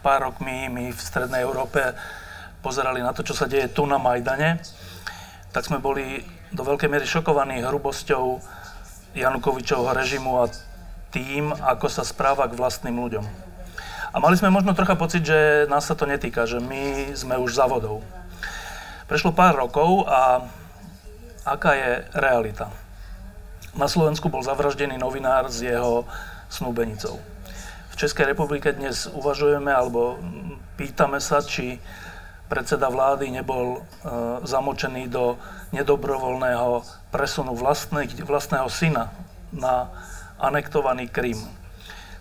pár rokmi my v Strednej Európe pozerali na to, čo sa deje tu na Majdane, tak sme boli do veľkej miery šokovaní hrubosťou Janukovičovho režimu a tým, ako sa správa k vlastným ľuďom. A mali sme možno trocha pocit, že nás sa to netýka, že my sme už za vodou. Prešlo pár rokov a aká je realita? Na Slovensku bol zavraždený novinár s jeho snúbenicou. Českej republike dnes uvažujeme alebo pýtame sa, či predseda vlády nebol e, zamočený do nedobrovoľného presunu vlastných, vlastného syna na anektovaný Krym.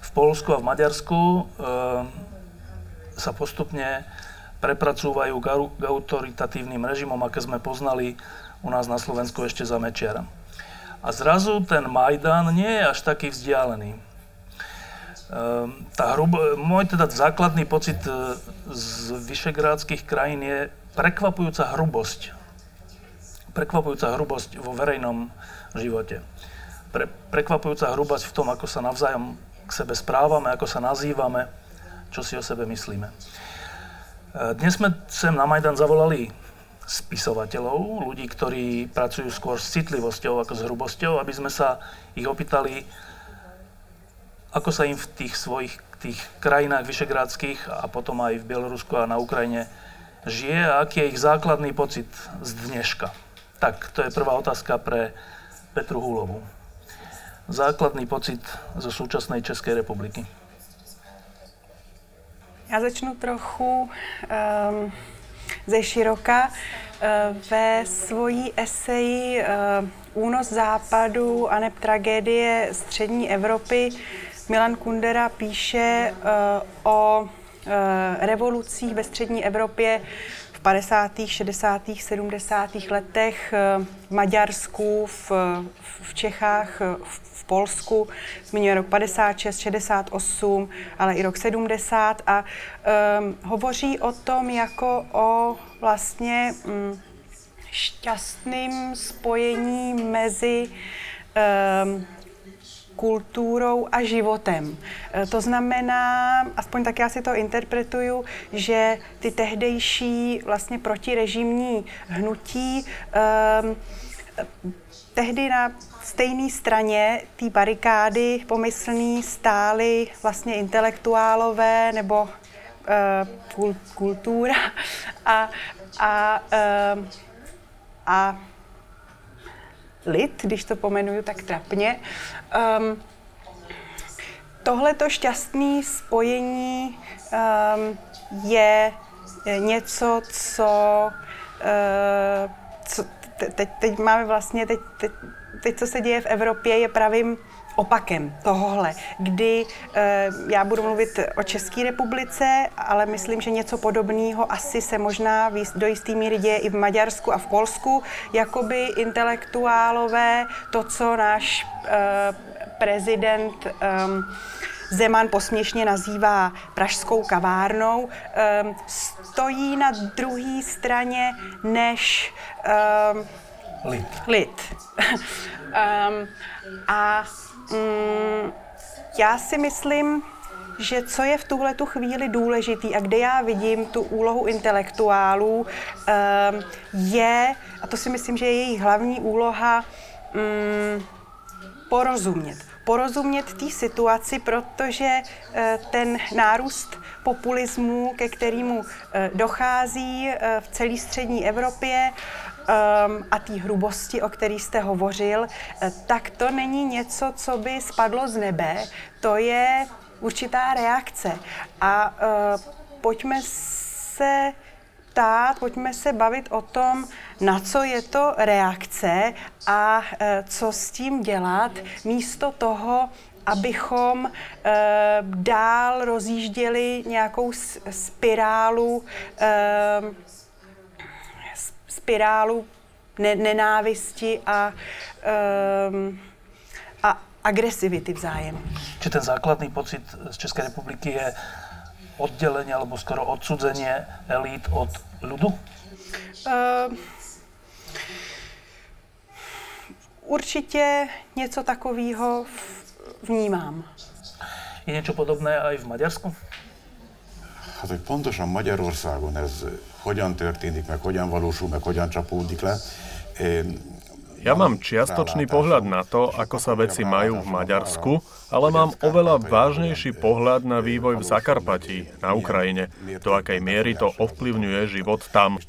V Polsku a v Maďarsku e, sa postupne prepracúvajú k autoritatívnym režimom, aké sme poznali u nás na Slovensku ešte za Mečiara. A zrazu ten Majdan nie je až taký vzdialený. Ehm, tá hrubo, môj teda základný pocit e, z vyšegrádskych krajín je prekvapujúca hrubosť. Prekvapujúca hrubosť vo verejnom živote. Pre, prekvapujúca hrubosť v tom, ako sa navzájom k sebe správame, ako sa nazývame, čo si o sebe myslíme. E, dnes sme sem na Majdan zavolali spisovateľov, ľudí, ktorí pracujú skôr s citlivosťou ako s hrubosťou, aby sme sa ich opýtali, ako sa im v tých svojich tých krajinách vyšegrádskych a potom aj v Bielorusku a na Ukrajine žije a aký je ich základný pocit z dneška. Tak, to je prvá otázka pre Petru Hulovu. Základný pocit zo súčasnej Českej republiky. Já začnu trochu um, ze široka. Eh, ve svojí eseji eh, Únos západu a neb tragédie střední Evropy Milan Kundera píše eh, o revolucích ve střední Evropě v 50., 60., 70. letech v Maďarsku, v, v Čechách, v Polsku. Zmiňuje rok 56, 68, ale i rok 70 a um, hovoří o tom jako o vlastně um, šťastným spojení mezi um, kulturou a životem. E, to znamená, aspoň tak já si to interpretuju, že ty tehdejší vlastně protirežimní hnutí um, tehdy na stejné straně té barikády pomyslný stály vlastně intelektuálové nebo uh, kultura a, a, uh, a lid, když to pomenuju tak trapně. Um, tohleto šťastné spojení um, je něco, co, uh, co teď, teď máme vlastně, teď, teď, teď, co se děje v Evropě, je pravým opakem tohohle, kdy e, já budu mluvit o České republice, ale myslím, že něco podobného asi se možná do jisté míry děje i v Maďarsku a v Polsku, jakoby intelektuálové, to, co náš e, prezident e, Zeman posměšně nazývá pražskou kavárnou, stojí na druhé straně než lid. lid. um, a um, já si myslím, že co je v tuhle tu chvíli důležitý a kde já vidím tu úlohu intelektuálů, um, je, a to si myslím, že je jejich hlavní úloha, um, porozumět. Porozumět té situaci, protože uh, ten nárůst populismu, ke kterému uh, dochází uh, v celé střední Evropě, um, a té hrubosti, o který jste hovořil, eh, tak to není něco, co by spadlo z nebe. To je určitá reakce. A uh, pojďme se ptát, pojďme se bavit o tom, na co je to reakce a e, co s tím dělat, místo toho, abychom e, dál rozjížděli nějakou spirálu e, spirálu ne- nenávisti a, um, a agresivity vzájem. Či ten základný pocit z České republiky je oddělení alebo skoro odsudzení elít od ľudu? Uh, určitě něco takového vnímám. Je něco podobné i v Maďarsku? Hát, hogy pontosan Magyarországon ez hogyan történik, meg hogyan valósul, meg hogyan csapódik le, Ja mám čiastočný pohľad na to, ako sa veci majú v Maďarsku, ale mám oveľa vážnejší pohľad na vývoj v Zakarpatí, na Ukrajine, do akej miery to ovplyvňuje život tam.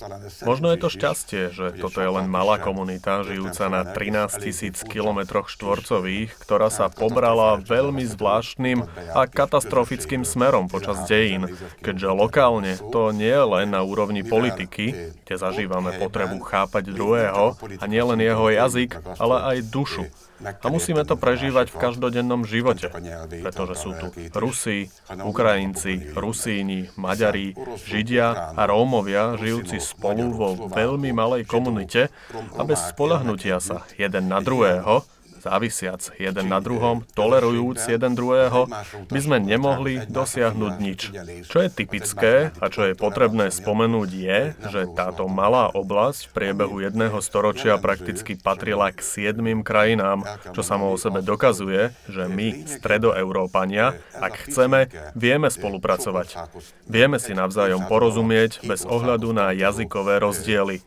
Možno je to šťastie, že toto je len malá komunita, žijúca na 13 tisíc kilometroch štvorcových, ktorá sa pobrala veľmi zvláštnym a katastrofickým smerom počas dejín, keďže lokálne to nie je len na úrovni politiky, kde zažívame potrebu chápať druhého a nielen jeho jazyk, ale aj dušu. A musíme to prežívať v každodennom živote, pretože sú tu Rusi, Ukrajinci, Rusíni, Maďari, Židia a Rómovia žijúci spolu vo veľmi malej komunite a bez spolahnutia sa jeden na druhého závisiac jeden na druhom, tolerujúc jeden druhého, by sme nemohli dosiahnuť nič. Čo je typické a čo je potrebné spomenúť je, že táto malá oblasť v priebehu jedného storočia prakticky patrila k siedmým krajinám, čo samo o sebe dokazuje, že my, stredoeurópania, ak chceme, vieme spolupracovať. Vieme si navzájom porozumieť bez ohľadu na jazykové rozdiely.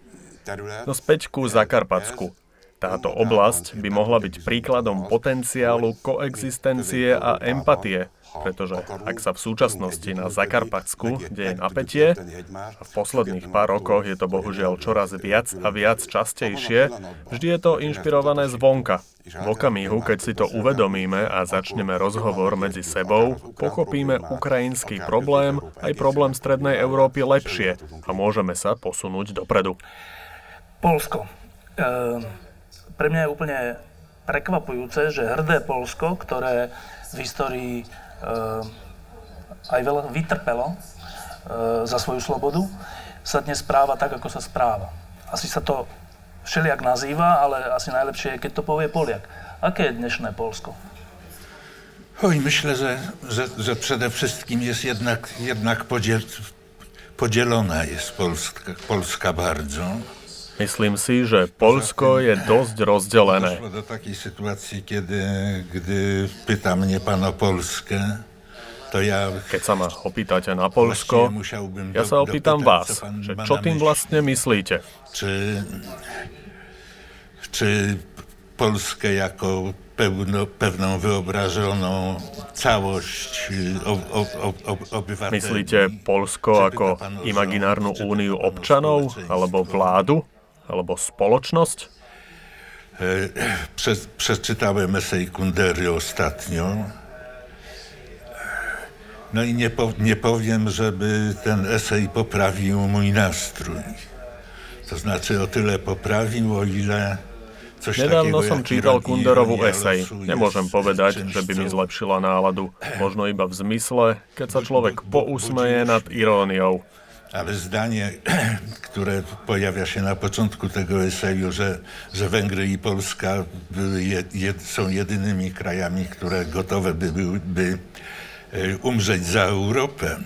No späť ku Zakarpatsku. Táto oblasť by mohla byť príkladom potenciálu koexistencie a empatie, pretože ak sa v súčasnosti na Zakarpatsku deje napätie, a v posledných pár rokoch je to bohužiaľ čoraz viac a viac častejšie, vždy je to inšpirované zvonka. V okamihu, keď si to uvedomíme a začneme rozhovor medzi sebou, pochopíme ukrajinský problém aj problém Strednej Európy lepšie a môžeme sa posunúť dopredu. Polsko. E- pre mňa je úplne prekvapujúce, že hrdé Polsko, ktoré v histórii e, aj veľa vytrpelo e, za svoju slobodu, sa dnes správa tak, ako sa správa. Asi sa to všelijak nazýva, ale asi najlepšie je, keď to povie Poliak. Aké je dnešné Polsko? Oj, myślę, że, że, że przede wszystkim jest jednak, jednak podziel, podzielona jest Polska, Polska bardzo. Myslím si, že Polsko je dosť rozdelené. Došlo do takej situácii, kedy, kdy pýta mne pán o Polskę, to ja... Keď sa ma opýtate na Polsko, ja sa opýtam vás, že čo tým vlastne myslíte? Czy, czy Polskę jako pełno, pewną wyobrażoną całość o, o, o, obywateli. Myslíte Polsko ako imaginárnu úniu občanov alebo vládu? Alebo spoločnosť? Prze, przeczytałem esej Kundery ostatnio. No i nie, po, nie powiem, żeby ten esej poprawił mój nastrój. To znaczy o tyle poprawił, o ile Coś Nedávno som čítal Kunderovú esej. Nemôžem povedať, že by mi zlepšila náladu. Možno iba v zmysle, keď sa človek pousmeje nad iróniou. Ale zdanie, które pojawia się na początku tego eseju, że, że Węgry i Polska są jedynymi krajami, które gotowe by były e, umrzeć za Europę.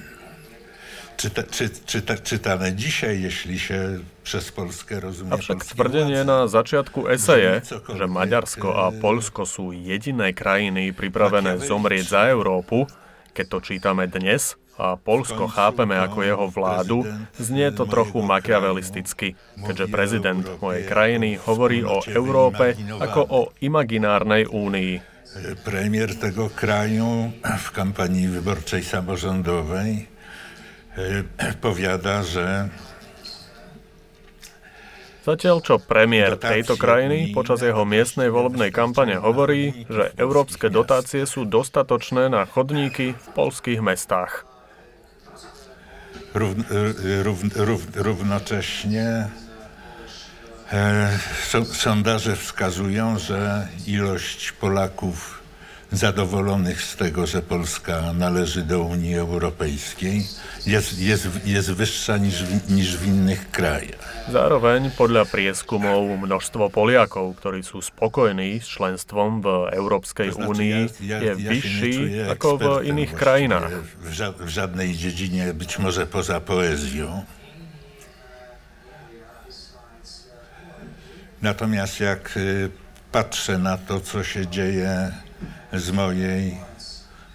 Czyta, czy, czyta, czytane dzisiaj, jeśli się przez Polskę rozumie Avšak tvrdenie na začiatku eseje, že Maďarsko a Polsko sú jediné krajiny pripravené zomrieť za Európu, keď to čítame dnes, a Polsko chápeme ako jeho vládu, znie to trochu makiavelisticky, keďže prezident mojej krajiny hovorí o Európe ako o imaginárnej únii. Premier tego kraju w kampanii wyborczej samorządowej e, powiada, że Zatiaľ čo premiér tejto krajiny počas jeho miestnej volebnej kampane hovorí, že európske dotácie sú dostatočné na chodníky v polských mestách rów, rów, rów, równocześnie e, sondaże wskazują, że ilość Polaków zadowolonych z tego, że Polska należy do Unii Europejskiej, jest, jest, jest wyższa niż w, niż w innych krajach. Zároveň podľa prieskumov množstvo Poliakov, ktorí sú spokojní s členstvom v Európskej únii, je vyšší ako v iných krajinách. W żadnej dziedzinie, być może poza poezją. Natomiast jak patrzę na to, co się dzieje z mojej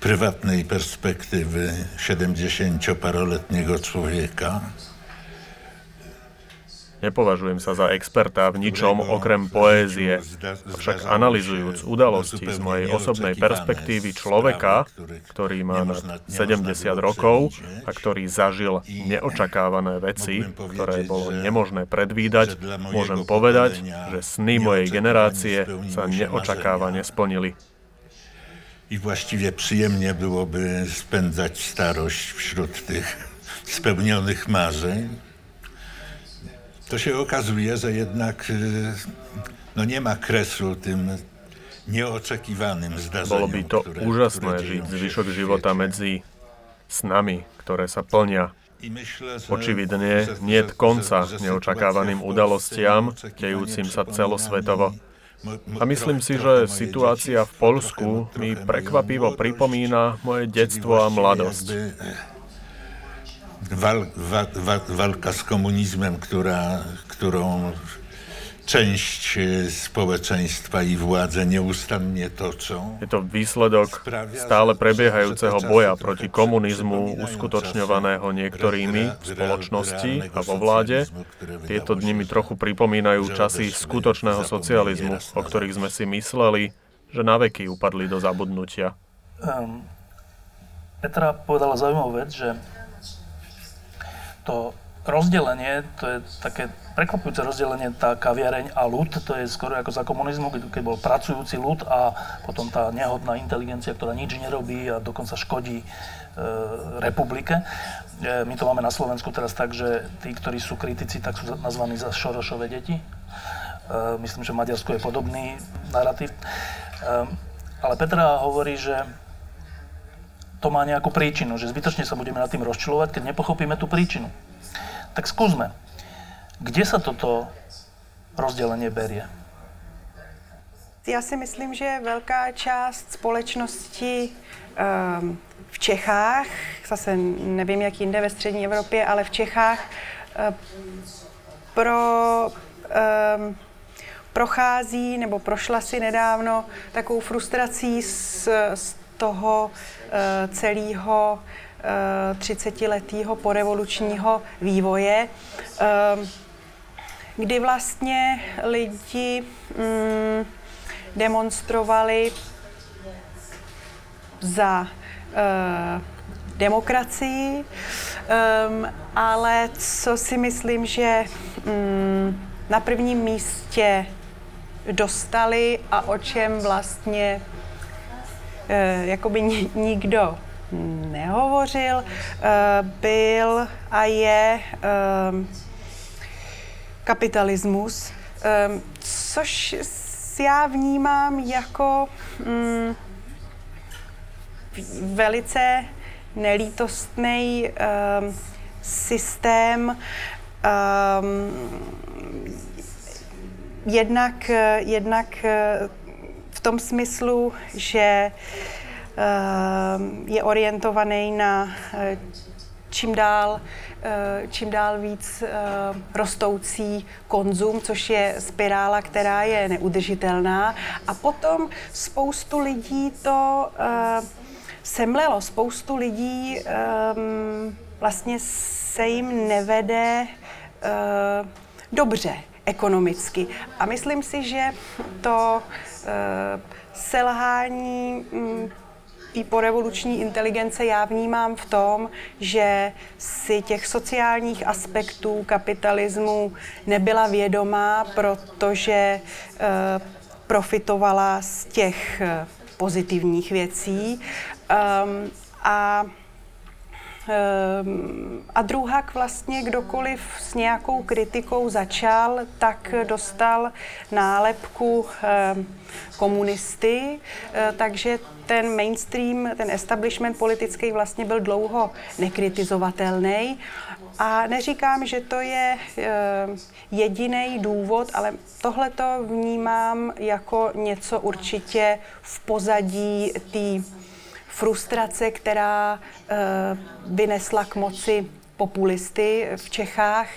prywatnej perspektywy 70-paroletniego człowieka. Nepovažujem sa za experta v ničom okrem poézie, avšak analizujúc udalosti z mojej osobnej perspektívy človeka, ktorý má nad 70 rokov a ktorý zažil neočakávané veci, ktoré bolo nemožné predvídať, môžem povedať, že sny mojej generácie sa neočakávane splnili. I właściwie przyjemnie byłoby spędzać starość wśród tych spełnionych marzeń. To się okazuje, że jednak y, no nie ma kresu tym neočekivaným zdarzeniom. Bolo by to ktoré, úžasné ktoré žiť zvyšok života medzi snami, ktoré sa plnia. Očividne nie konca neočakávaným udalostiam, dejúcim sa celosvetovo. A myslím si, že situácia v Polsku mi prekvapivo pripomína moje detstvo a mladosť. Wal, wa, wa, walka z komunizmem, która, którą część społeczeństwa i władze nieustannie toczą. Je to výsledok stále prebiehajúceho boja proti komunizmu, uskutočňovaného niektorými v spoločnosti a vo vláde. Tieto dni mi trochu pripomínajú časy skutočného socializmu, o ktorých sme si mysleli, že na veky upadli do zabudnutia. Um, Petra povedala zaujímavú vec, že to rozdelenie, to je také prekvapujúce rozdelenie, tá kaviareň a ľud, to je skoro ako za komunizmu, keď bol pracujúci ľud a potom tá nehodná inteligencia, ktorá nič nerobí a dokonca škodí e, republike. E, my to máme na Slovensku teraz tak, že tí, ktorí sú kritici, tak sú nazvaní za Šorošové deti. E, myslím, že v Maďarsku je podobný narratív. E, ale Petra hovorí, že to má nejakú príčinu, že zbytočne sa budeme nad tým rozčilovať, keď nepochopíme tú príčinu. Tak skúsme. Kde sa toto rozdělení berie? Já si myslím, že velká část společnosti um, v Čechách, zase nevím, jak jinde ve střední Evropě, ale v Čechách uh, pro, um, prochází nebo prošla si nedávno takovou frustrací z, z toho uh, celého 30-letého porevolučního vývoje, ehm, kdy vlastně lidi mm, demonstrovali za demokracii, ale co si myslím, že um, na prvním místě dostali a o čem vlastně jakoby nikdo nehovořil, eh, byl a je eh, kapitalismus, eh, což já vnímám jako mm, velice nelítostný um, systém jednak, jednak v tom smyslu, že Ehm, je orientovaný na eh, čím dál, eh, čím dál víc eh, rostoucí konzum, což je spirála, která je neudržitelná. A potom spoustu lidí to semlelo, spoustu lidí vlastně se jim nevede dobře ekonomicky. A myslím si, že to selhání mm, té porevoluční inteligence já vnímám v tom, že si těch sociálních aspektů kapitalismu nebyla vědomá, protože eh, profitovala z těch eh, pozitivních věcí. Um, a Ehm, a druhak vlastně kdokoliv s nějakou kritikou začal, tak dostal nálepku ehm, komunisty, eh, takže ten mainstream, ten establishment politický vlastně byl dlouho nekritizovatelný. A neříkám, že to je ehm, jediný důvod, ale tohle to vnímám jako něco určitě v pozadí té frustrace, která uh, vynesla k moci populisty v Čechách.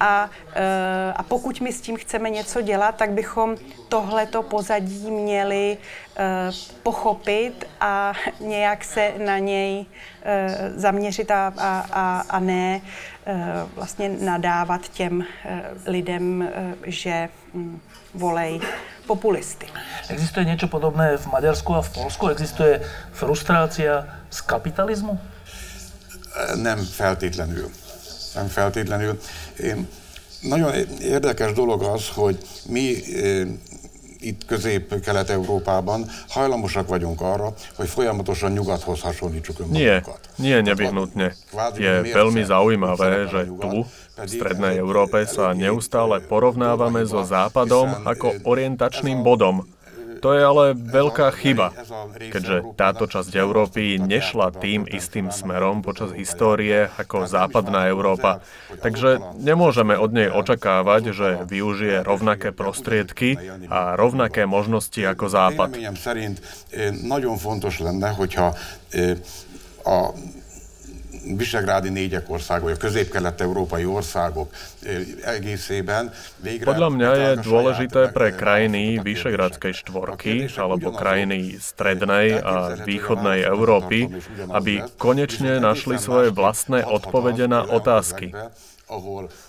A, eh, a pokud my s tím chceme něco dělat, tak bychom tohleto pozadí měli eh, pochopit a nějak se na něj zaměřit a, a, a, a ne vlastně nadávat těm lidem, že hm, volej populisty. Existuje niečo podobné v Maďarsku a v Polsku? Existuje frustrácia z kapitalizmu? Nem feltétlenül. Nem feltétlenül. Én, nagyon érdekes dolog az, hogy mi itt Közép-Kelet-Európában hajlamosak vagyunk arra, hogy folyamatosan nyugathoz hasonlítsuk önmagunkat. Nie, nie nevyhnutne. Je veľmi zaujímavé, že tu, v Strednej Európe, sa neustále porovnávame so Západom ako orientačným bodom. To je ale veľká chyba, keďže táto časť Európy nešla tým istým smerom počas histórie ako západná Európa. Takže nemôžeme od nej očakávať, že využije rovnaké prostriedky a rovnaké možnosti ako Západ. Visegrádi négyek ország, vagy a közép-kelet-európai országok egészében Podľa mňa je dôležité pre krajiny Vyšegradskej štvorky alebo krajiny strednej a východnej Európy, aby konečne našli svoje vlastné odpovede na otázky.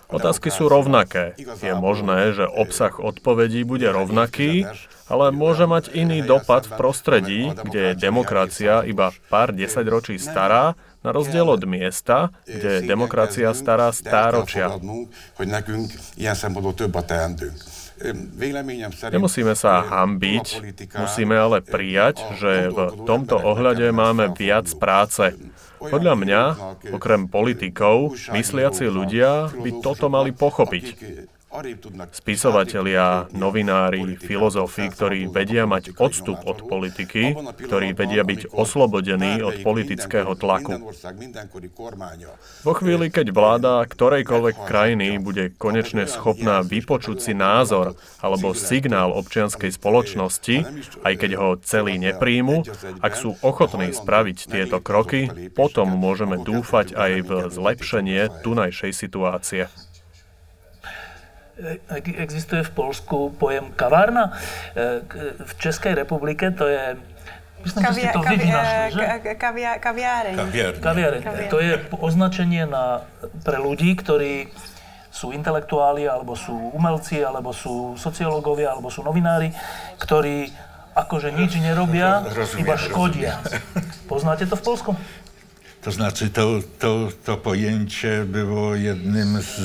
Otázky sú rovnaké. Je možné, že obsah odpovedí bude rovnaký, ale môže mať iný dopad v prostredí, kde je demokracia iba pár desaťročí stará na rozdiel od miesta, kde demokracia stará stáročia. Nemusíme sa hambiť, musíme ale prijať, že v tomto ohľade máme viac práce. Podľa mňa, okrem politikov, mysliaci ľudia by toto mali pochopiť. Spisovatelia, novinári, filozofi, ktorí vedia mať odstup od politiky, ktorí vedia byť oslobodení od politického tlaku. Vo chvíli, keď vláda ktorejkoľvek krajiny bude konečne schopná vypočuť si názor alebo signál občianskej spoločnosti, aj keď ho celý nepríjmu, ak sú ochotní spraviť tieto kroky, potom môžeme dúfať aj v zlepšenie tunajšej situácie existuje v Polsku pojem kavárna. E, v Českej republike to je Myslím, Kavia, že ste to vy vynašli, že? Kavia, kaviáreň. Kaviáreň. kaviáreň. To je označenie na, pre ľudí, ktorí sú intelektuáli, alebo sú umelci, alebo sú sociológovia, alebo sú novinári, ktorí akože nič nerobia, rozumiem, iba škodia. Rozumiem. Poznáte to v Polsku? To znaczy, to, to, to pojęcie było jednym z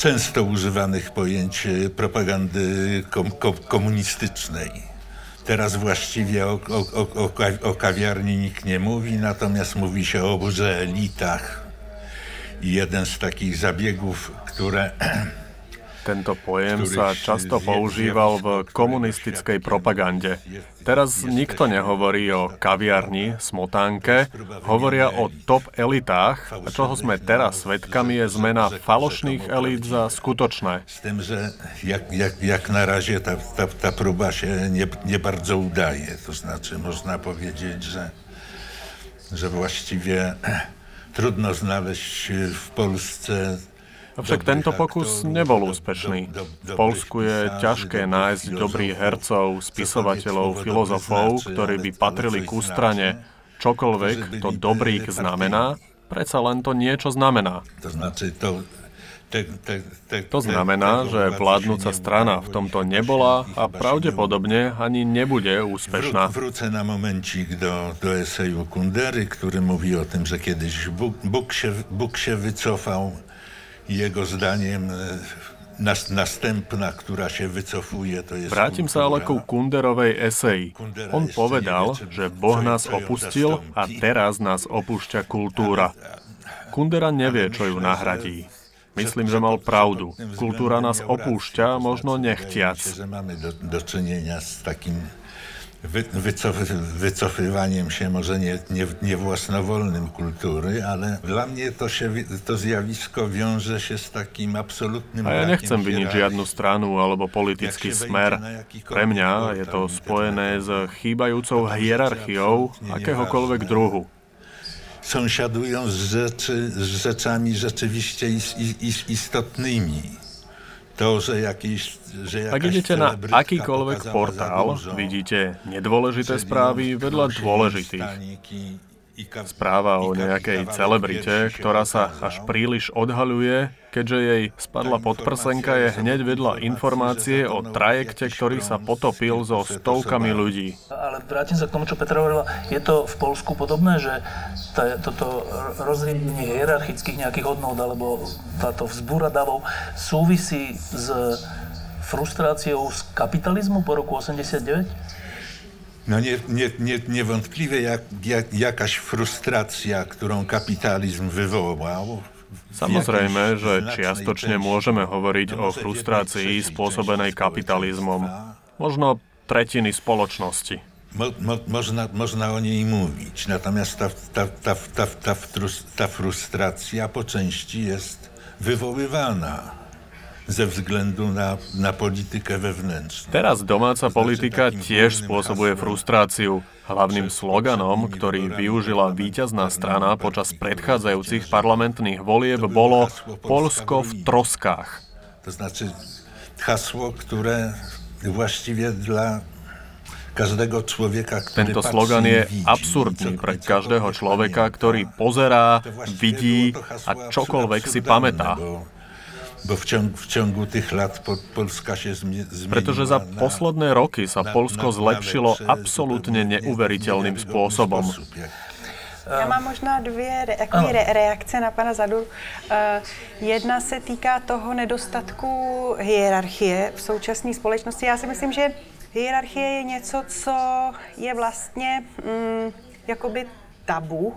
często używanych pojęć e, propagandy kom, kom, komunistycznej. Teraz właściwie o, o, o, o, kawiarni nikt nie mówi, natomiast mówi się o oburze elitach. I jeden z takich zabiegów, które Tento pojem sa často používal v komunistickej propagande. Teraz nikto nehovorí o kaviarni, smotánke, hovoria o top elitách a čoho sme teraz svedkami je zmena falošných elít za skutočné. S tým, že jak, jak, jak na razie ta, ta, ta próba się nie, nie bardzo udaje. To znaczy można powiedzieć, że, że właściwie trudno znaleźć w Polsce Avšak tento pokus nebol úspešný. V Polsku je ťažké nájsť dobrých hercov, spisovateľov, filozofov, ktorí by patrili k ústrane. Čokoľvek to dobrých znamená, predsa len to niečo znamená. To znamená, že vládnúca strana v tomto nebola a pravdepodobne ani nebude úspešná. Wrócę na momencik do, do eseju Kundery, który mówi o tym, że kiedyś Bóg, Bóg, się, Bóg się wycofał jego zdaniem e, następná, ktorá sa vycofuje, to je Vrátim sa ale ku Kunderovej eseji. On povedal, že Boh nás opustil a teraz nás opúšťa kultúra. Kundera nevie, čo ju nahradí. Myslím, že mal pravdu. Kultúra nás opúšťa, možno nechtiac. Máme do, do s takým wycofywaniem się może nie, nie, nie własnowolnym kultury, ale dla mnie to, się, to zjawisko wiąże się z takim absolútnym A ja nechcem vyniť žiadnu stranu alebo politický smer. Pre mňa je to spojené s chýbajúcou hierarchiou akéhokoľvek druhu. sąsiadują z, rzeczy, z rzeczami rzeczywiście is, is, istotnymi. To, že jakýś, že Ak idete na akýkoľvek portál, vidíte nedôležité správy vedľa dôležitých. Správa o nejakej celebrite, ktorá sa až príliš odhaľuje, keďže jej spadla podprsenka, je hneď vedľa informácie o trajekte, ktorý sa potopil so stovkami ľudí. Ale vrátim sa k tomu, čo Petra hovorila. Je to v Polsku podobné, že tá, toto rozriedenie hierarchických nejakých hodnot alebo táto vzbúra davov súvisí s frustráciou z kapitalizmu po roku 89? No nie, nie, nie, niewątpliwie jak, jak, jakaś frustracja, którą kapitalizm wywołał. Samozrejme, že čiastočne môžeme hovoriť o frustrácii spôsobenej kapitalizmom. Možno tretiny spoločnosti. Mo, mo, można, można o niej mówić, natomiast ta, ta, ta, ta, ta, ta frustracja po części jest wywoływana ze względu na, na politykę wewnętrzną. Teraz domáca politika tiež spôsobuje frustráciu. Hlavným sloganom, ktorý využila víťazná strana počas predchádzajúcich parlamentných volieb, bolo Polsko v troskách. To znaczy hasło, które właściwie dla každého človeka, ktorý Tento slogan je absurdný pre každého človeka, ktorý pozerá, vidí a čokoľvek si pamätá. Bo v ciągu, v ciągu tych lat po, Polska się zmieniła Pretože za posledné roky sa Polsko zlepšilo absolútne neuveriteľným spôsobom. Já mám možná dvě re- re- reakce na pana Zadu. Uh, jedna se týká toho nedostatku hierarchie v současné společnosti. Já si myslím, že hierarchie je něco, co je vlastně mm, jakoby tabu.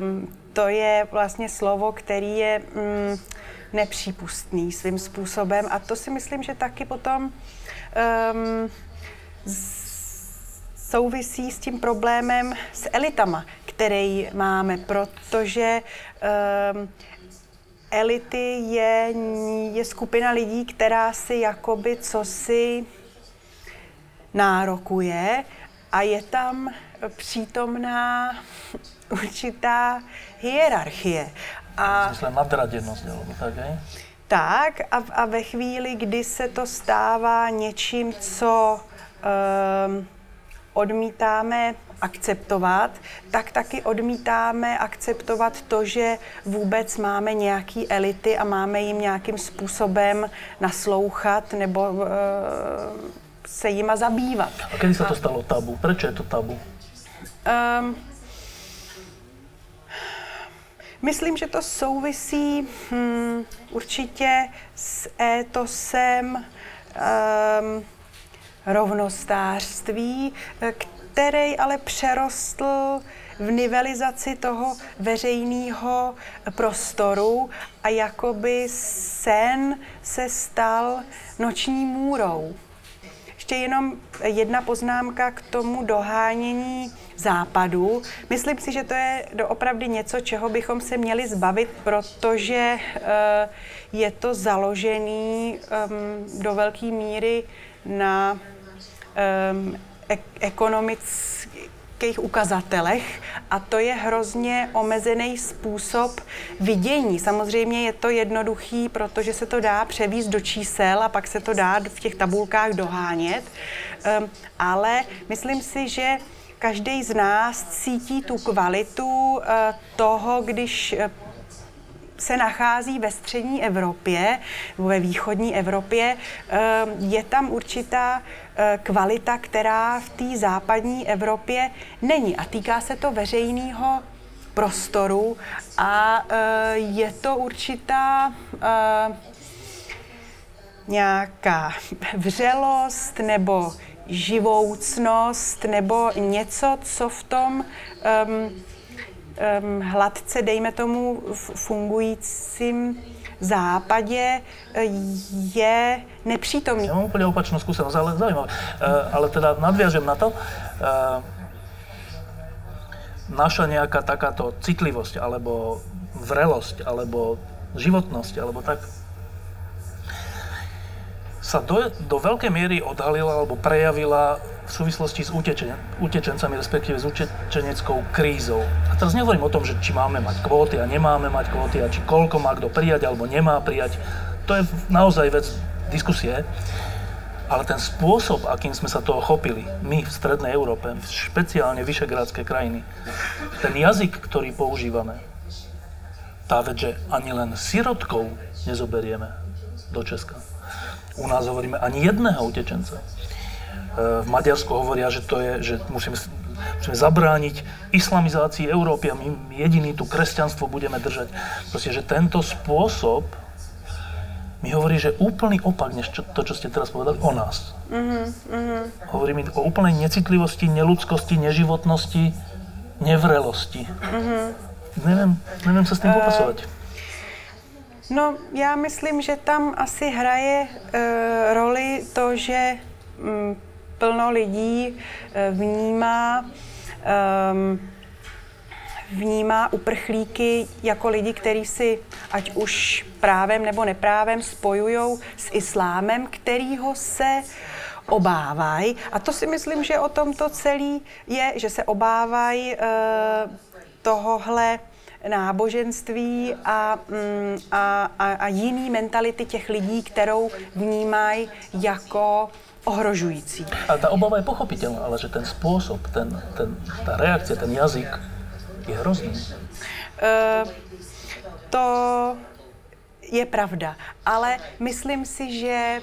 Um, to je vlastně slovo, který je mm, nepřípustný svým způsobem a to si myslím, že taky potom um, souvisí s tím problémem s elitama, který máme, protože um, elity je, je skupina lidí, která si jakoby cosi nárokuje a je tam přítomná určitá hierarchie. A... Myslím nadradenosť, alebo tak, hej? Tak a, a ve chvíli, kdy se to stává něčím, co um, odmítáme akceptovat, tak taky odmítáme akceptovat to, že vůbec máme nějaký elity a máme jim nějakým způsobem naslouchat nebo uh, se jima zabývat. A kedy sa to stalo tabu? Prečo je to tabu? Um, Myslím, že to souvisí hm, určitě s étosem um, rovnostářství, který ale přerostl v nivelizaci toho veřejného prostoru a jakoby sen se stal noční můrou. Ještě jenom jedna poznámka k tomu dohánění západu. Myslím si, že to je doopravdy něco, čeho bychom se měli zbavit, protože uh, je to založený um, do velké míry na ek- ekonomických ukazatelech a to je hrozně omezený způsob vidění. Samozřejmě je to jednoduchý, protože se to dá převíst do čísel a pak se to dá v těch tabulkách dohánět, um, ale myslím si, že každý z nás cítí tu kvalitu eh, toho, když eh, se nachází ve střední Evropě, ve východní Evropě, eh, je tam určitá kvalita, která v té západní Evropě není. A týká se to veřejného prostoru a je to určitá nějaká vřelost nebo živoucnost nebo něco, co v tom um, um, hladce, dejme tomu, fungujícím západě je nepřítomný. Ja mám úplne opačnú skúsenosť, ale zaujímavé. Uh, ale teda nadviažem na to. Uh, naša nejaká takáto citlivosť, alebo vrelosť, alebo životnosť, alebo tak, sa do, do veľkej miery odhalila alebo prejavila v súvislosti s utečen, utečencami, respektíve s utečeneckou krízou. A teraz nehovorím o tom, že či máme mať kvóty a nemáme mať kvóty a či koľko má kto prijať alebo nemá prijať. To je naozaj vec diskusie. Ale ten spôsob, akým sme sa toho chopili, my v Strednej Európe, špeciálne vyšegrádske krajiny, ten jazyk, ktorý používame, tá vec, že ani len sirotkov nezoberieme do Česka. U nás hovoríme ani jedného utečenca. E, v Maďarsku hovoria, že to je, že musíme, musíme zabrániť islamizácii Európy a my jediný tu kresťanstvo budeme držať. Proste, že tento spôsob mi hovorí, že úplný opak, než čo, to, čo ste teraz povedali o nás. Mm-hmm. Hovorí mi o úplnej necitlivosti, neludskosti, neživotnosti, nevrelosti. Mm-hmm. Neviem, neviem sa s tým popasovať. Uh, no, já myslím, že tam asi hraje uh, roli to, že um, plno lidí uh, vnímá um, vnímá uprchlíky jako lidi, kteří si ať už právem nebo neprávem spojují s islámem, kterýho se obávají. A to si myslím, že o tomto celý je, že se obávají e, tohohle náboženství a, mm, a, a, a jiný mentality těch lidí, kterou vnímají jako ohrožující. A ta obava je pochopitelná, ale že ten způsob, ten, ten, ta reakce, ten jazyk je hrozný. Uh, to je pravda, ale myslím si, že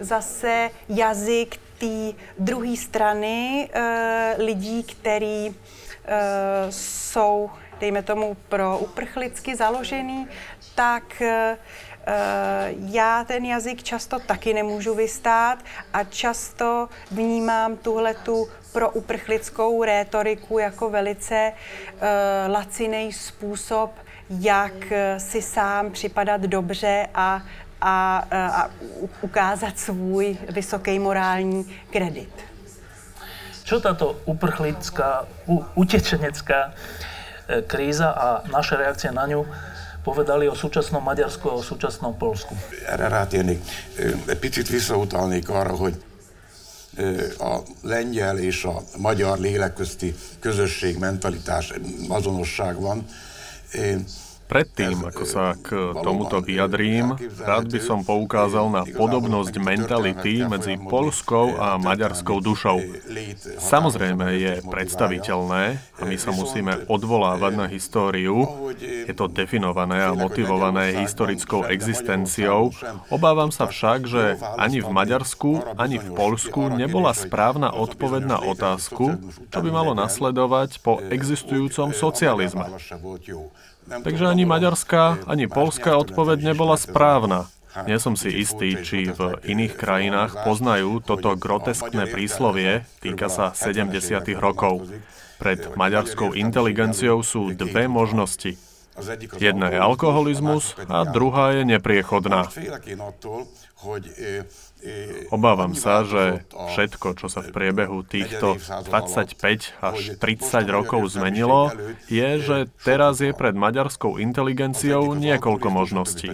zase jazyk té druhé strany uh, lidí, který uh, jsou, dejme tomu, pro uprchlicky založený, tak uh, já ten jazyk často taky nemůžu vystát a často vnímám tuhle tu pro uprchlickou rétoriku jako velice uh, laciný způsob, jak eh, si sám připadat dobře a, a, eh, a ukázat svůj vysoký morální kredit. Čo táto uprchlická, utečenecká kríza a naše reakcie na ňu povedali o súčasnom Maďarsku a o súčasnom Polsku? Erre rátérnék. Picit visszautalnék arra, hogy a lengyel és a magyar lélekközti közösség, mentalitás, azonosság van. Predtým, ako sa k tomuto vyjadrím, rád by som poukázal na podobnosť mentality medzi polskou a maďarskou dušou. Samozrejme je predstaviteľné, a my sa musíme odvolávať na históriu, je to definované a motivované historickou existenciou. Obávam sa však, že ani v Maďarsku, ani v Polsku nebola správna odpoveď na otázku, čo by malo nasledovať po existujúcom socializme. Takže ani maďarská, ani polská odpoveď nebola správna. Nie som si istý, či v iných krajinách poznajú toto groteskné príslovie, týka sa 70. rokov. Pred maďarskou inteligenciou sú dve možnosti. Jedna je alkoholizmus a druhá je nepriechodná. Obávam sa, že všetko, čo sa v priebehu týchto 25 až 30 rokov zmenilo, je, že teraz je pred maďarskou inteligenciou niekoľko možností.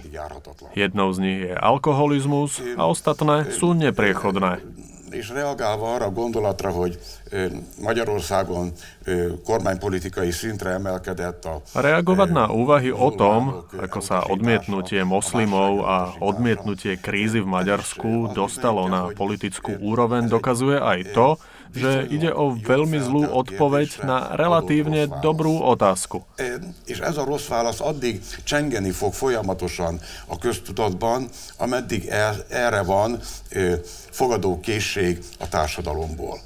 Jednou z nich je alkoholizmus a ostatné sú nepriechodné és reagálva arra a gondolatra, hogy Magyarországon kormánypolitikai szintre emelkedett a... Reagovať na úvahy o tom, ako sa odmietnutie moslimov a odmietnutie krízy v Maďarsku dostalo na politickú úroveň, dokazuje aj to, že ide o veľmi zlú odpoveď na relatívne dobrú otázku. És ez a rossz válasz addig csengeni fog folyamatosan a köztudatban, ameddig erre van fogadó készség a társadalomból.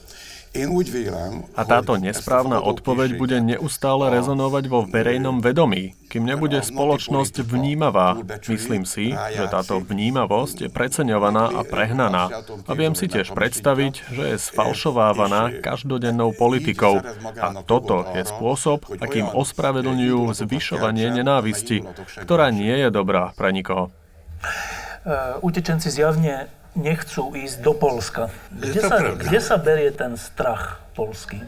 A táto nesprávna odpoveď bude neustále rezonovať vo verejnom vedomí, kým nebude spoločnosť vnímavá. Myslím si, že táto vnímavosť je preceňovaná a prehnaná. A viem si tiež predstaviť, že je sfalšovávaná každodennou politikou. A toto je spôsob, akým ospravedlňujú zvyšovanie nenávisti, ktorá nie je dobrá pre nikoho. Uh, utečenci zjavne nechcú ísť do Polska. Kde, sa, kde sa berie ten strach polský?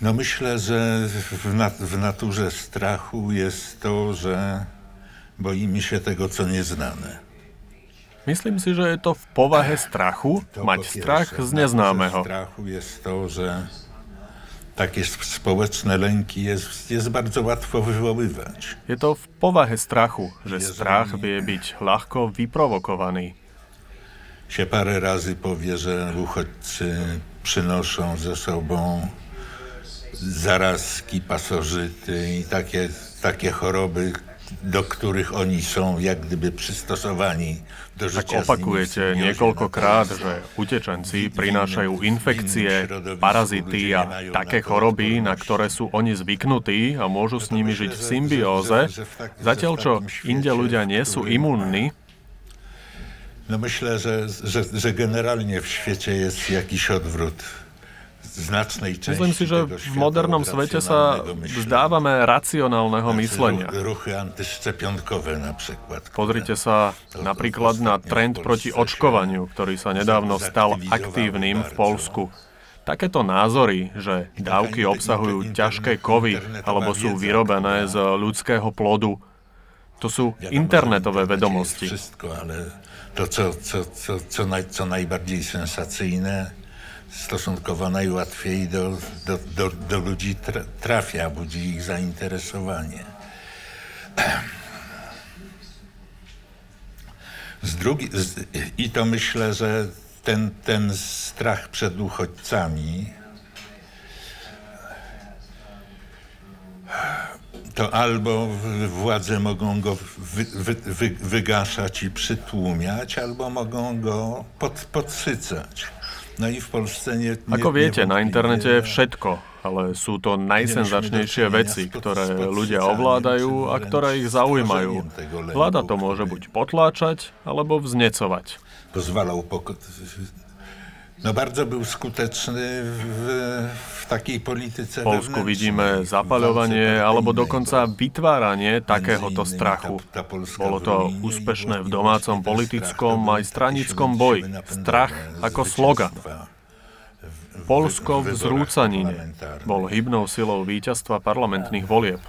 No myślę, że w, nat w naturze strachu jest to, że boimy się tego, co nieznane. Myslím si, že je to v povahe strachu mať strach z neznámeho. strachu jest to, że takie społeczne lęki jest, jest bardzo łatwo wywoływać. Je to v povahe strachu, že strach vie byť ľahko vyprovokovaný. Się parę razy powie, że uchodźcy przynoszą ze sobą zarazki, pasożyty i takie, takie choroby, do których oni są jak gdyby przystosowani do Tak życia opakujete niekoľkokrát, že utečenci prinášajú infekcie, parazity a také choroby, na ktoré sú oni zvyknutí a môžu s nimi žiť v symbióze, zatiaľ čo inde ľudia nie sú imunní, No myślę, że, że, że generalnie w świecie jest jakiś odwrót znacznej części Myslím si, že v modernom od svete sa vzdávame racionálneho myslenia. ru- Ruchy antyszczepionkowe na przykład. które- Pozrite sa napríklad na trend proti očkovaniu, ktorý sa nedávno stal aktívnym v Polsku. Takéto názory, že dávky obsahujú ťažké kovy alebo sú vyrobené z ľudského plodu, to sú internetové vedomosti. To, co, co, co, co, naj, co najbardziej sensacyjne, stosunkowo najłatwiej do, do, do, do ludzi tra, trafia, budzi ich zainteresowanie. Z drugi, z, I to myślę, że ten, ten strach przed uchodźcami to albo władze mogą go wy, wy, wy, wygaszać i przytłumiać, albo mogą go pod, podsycać. No i w Polsce nie... nie Ako viete, na niewątpliwie internete všetko, ale sú to najsenzačnejšie veci, ktoré ľudia ovládajú a ktoré ich zaujímajú. Vláda to môže buď potláčať, alebo vznecovať. Pozwalał poko- No bardzo był skuteczny w, w takiej polityce V Polsku vidíme zapaľovanie alebo dokonca vytváranie takéhoto strachu. Bolo to úspešné v domácom politickom aj stranickom boji. Strach ako slogan. Polsko v zrúcanine bol hybnou silou víťazstva parlamentných volieb.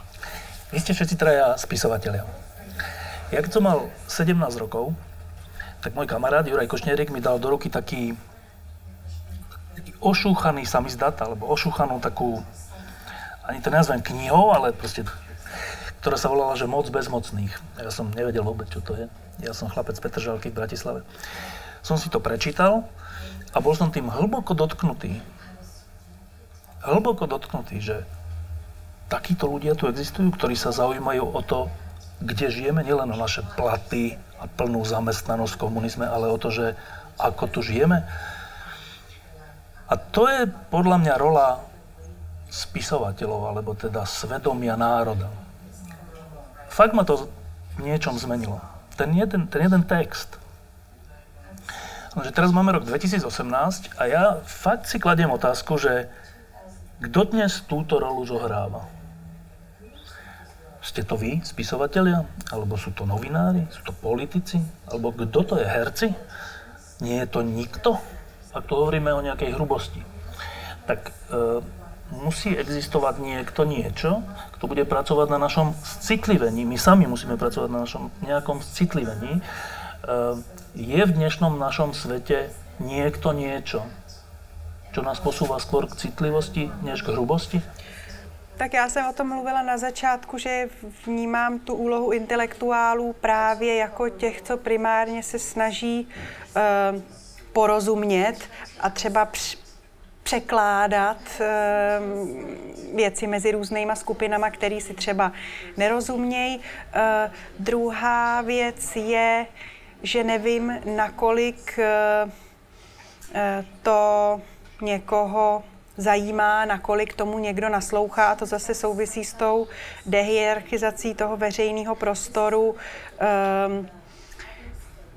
Vy ste všetci traja spisovatelia. Ja keď som mal 17 rokov, tak môj kamarát Juraj Košnierik mi dal do ruky taký ošúchaný samizdat, alebo ošúchanú takú, ani to nazvem knihou, ale proste, ktorá sa volala, že Moc bezmocných. Ja som nevedel vôbec, čo to je. Ja som chlapec Petržalky v Bratislave. Som si to prečítal a bol som tým hlboko dotknutý. Hlboko dotknutý, že takíto ľudia tu existujú, ktorí sa zaujímajú o to, kde žijeme, nielen o naše platy a plnú zamestnanosť v komunizme, ale o to, že ako tu žijeme. A to je podľa mňa rola spisovateľov, alebo teda svedomia národa. Fakt ma to niečom zmenilo. Ten jeden, ten jeden text. Lenže teraz máme rok 2018 a ja fakt si kladiem otázku, že kto dnes túto rolu zohráva? Ste to vy, spisovatelia? Alebo sú to novinári? Sú to politici? Alebo kto to je? Herci? Nie je to nikto? Ak to hovoríme o nejakej hrubosti. Tak e, musí existovať niekto niečo, kto bude pracovať na našom citlivení. My sami musíme pracovať na našom nejakom citlivení. E, je v dnešnom našom svete niekto niečo, čo nás posúva skôr k citlivosti, než k hrubosti? Tak já jsem o tom mluvila na začátku, že vnímám tu úlohu intelektuálů právě jako těch, co primárně se snaží uh, porozumět a třeba př- překládat uh, věci mezi různýma skupinama, který si třeba nerozumějí. Uh, druhá věc je, že nevím, nakolik uh, to někoho zajímá, nakolik tomu někdo naslouchá a to zase souvisí s tou dehierarchizací toho veřejného prostoru, um,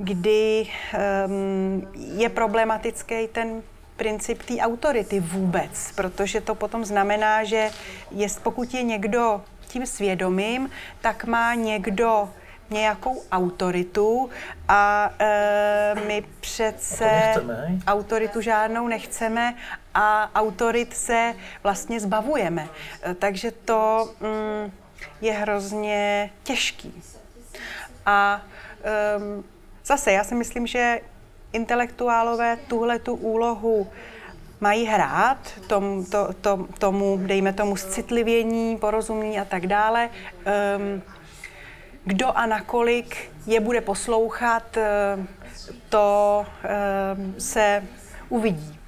kdy um, je problematický ten princip té autority vůbec, protože to potom znamená, že jest, pokud je někdo tím svědomím, tak má někdo nějakou autoritu a e, my přece nechceme, autoritu žádnou nechceme a autorit se vlastně zbavujeme. E, takže to mm, je hrozně těžký. A um, zase já si myslím, že intelektuálové tuhle tu úlohu mají hrát tom, to, to, tomu, dejme tomu, citlivění, porozumění a tak dále. Um, kdo a nakolik je bude poslouchat, ehm, to um, se uvidí.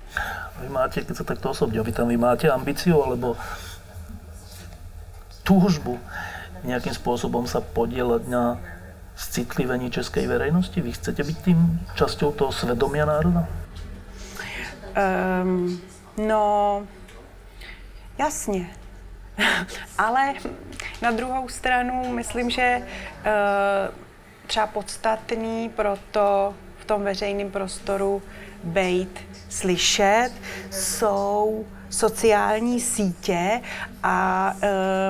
Vy máte, keď sa takto osobne opýtam, vy máte ambíciu alebo túžbu nejakým spôsobom sa podielať na citlivení českej verejnosti? Vy chcete byť tým časťou toho svedomia národa? Um, no, jasně. Ale na druhou stranu myslím, že uh, třeba podstatný pro to v tom veřejném prostoru být slyšet jsou sociální sítě a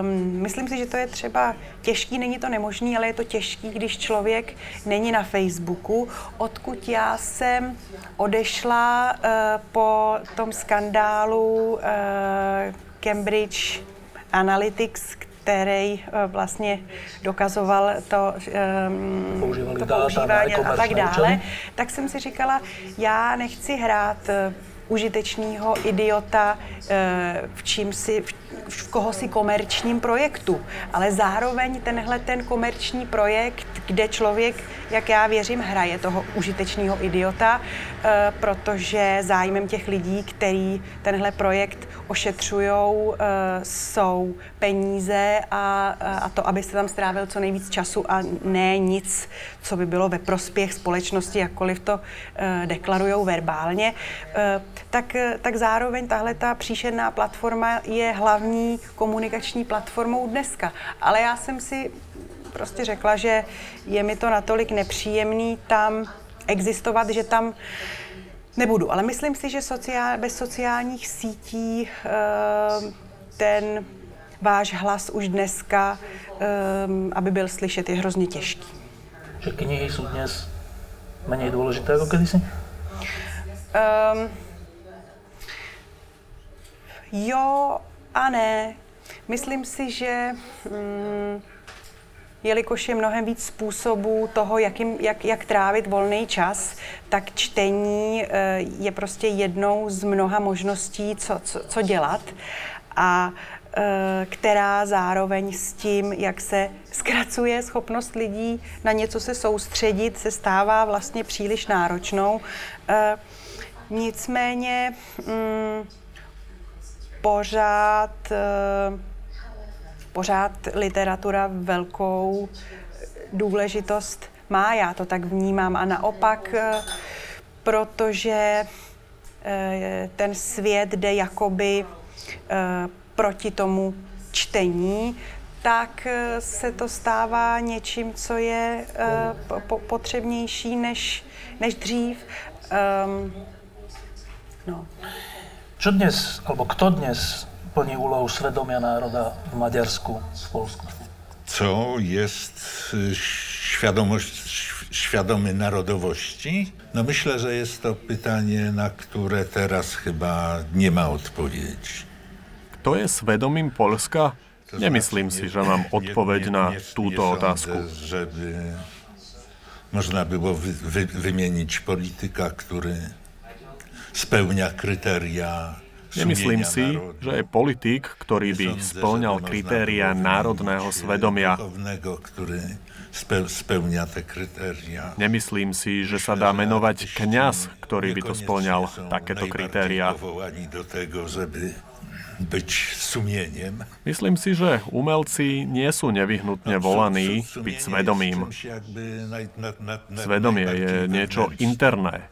um, myslím si, že to je třeba těžký, není to nemožný, ale je to těžký, když člověk není na Facebooku, odkud já jsem odešla uh, po tom skandálu uh, Cambridge Analytics, který vlastně dokazoval to, um, to používání a tak dále, tak jsem si říkala, já nechci hrát užitečného idiota eh, v, čím si, v koho si komerčním projektu. Ale zároveň tenhle ten komerční projekt, kde člověk, jak já věřím, hraje toho užitečného idiota, eh, protože zájmem těch lidí, který tenhle projekt ošetřují, eh, jsou peníze a, a to, aby se tam strávil co nejvíc času a ne nic, co by bylo ve prospěch společnosti, jakkoliv to deklarují verbálně, tak, tak zároveň tahle ta příšerná platforma je hlavní komunikační platformou dneska. Ale já jsem si prostě řekla, že je mi to natolik nepříjemný tam existovat, že tam nebudu. Ale myslím si, že sociál, bez sociálních sítí eh, ten váš hlas už dneska, eh, aby byl slyšet, je hrozně těžký. Že knihy jsou dnes méně důležité jako kdysi? Um, Jo a ne. Myslím si, že mm, jelikož je mnohem víc způsobů toho, jak, jim, jak, jak trávit volný čas, tak čtení eh, je prostě jednou z mnoha možností, co, co, co dělat. A eh, která zároveň s tím, jak se zkracuje schopnost lidí na něco se soustředit, se stává vlastně příliš náročnou. Eh, nicméně mm, pořád, eh, pořád literatura velkou důležitost má, já to tak vnímám. A naopak, eh, protože eh, ten svět jde jakoby proti tomu čtení, tak se to stává něčím, co je potřebnější než, než dřív. Um, no. Čo dnes, alebo kto dnes plní úlohu svedomia národa w Maďarsku, w Polsku? Co jest świadomość, świadomy narodowości? No myślę, że jest to pytanie, na które teraz chyba nie ma odpowiedzi. Kto je svedomím Polska? Nemyslím si, že mám odpoveď na túto otázku. Żeby można było wy, wy, wymienić polityka, który spełnia krytéria Nemyslím si, že je politik, ktorý by splňal kritéria národného svedomia. Nemyslím si, že sa dá menovať kňaz, ktorý by to splňal takéto kritéria. Myslím si, že umelci nie sú nevyhnutne volaní byť svedomím. Svedomie je niečo interné.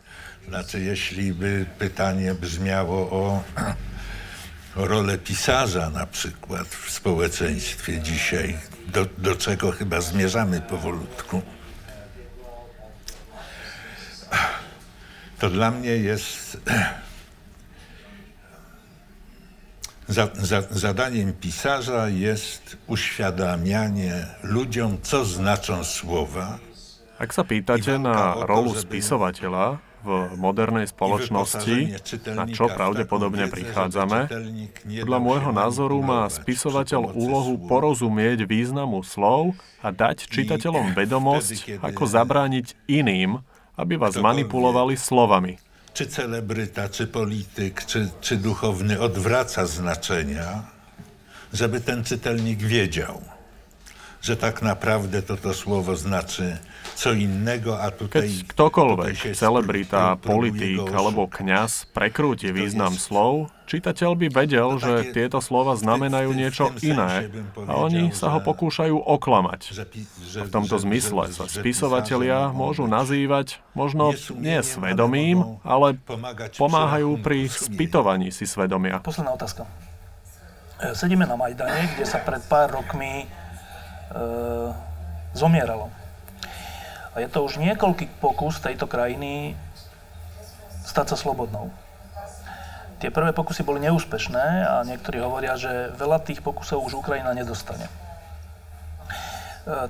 Znaczy, jeśli by pytanie brzmiało o, o rolę pisarza na przykład w społeczeństwie dzisiaj, do, do czego chyba zmierzamy powolutku, to dla mnie jest za, za, zadaniem pisarza jest uświadamianie ludziom, co znaczą słowa. Ak sa pýtate na rolu spisovateľa, v modernej spoločnosti, na čo pravdepodobne prichádzame, podľa môjho názoru má spisovateľ úlohu porozumieť významu slov a dať čitateľom vedomosť, ako zabrániť iným, aby vás manipulovali slovami. Czy celebryta, czy polityk, czy, czy duchowny odwraca znaczenia, żeby ten czytelnik wiedział, że tak naprawdę to to słowo znaczy co innego, a tutaj... Keď ktokoľvek, celebrita, politik alebo kňaz prekrúti význam slov, čitateľ by vedel, že tieto slova znamenajú niečo iné a oni sa ho pokúšajú oklamať. V tomto zmysle sa spisovatelia môžu nazývať možno nie svedomím, ale pomáhajú pri spytovaní si svedomia. Posledná otázka. E, sedíme na Majdane, kde sa pred pár rokmi e, zomieralo a je to už niekoľký pokus tejto krajiny stať sa slobodnou. Tie prvé pokusy boli neúspešné a niektorí hovoria, že veľa tých pokusov už Ukrajina nedostane. E,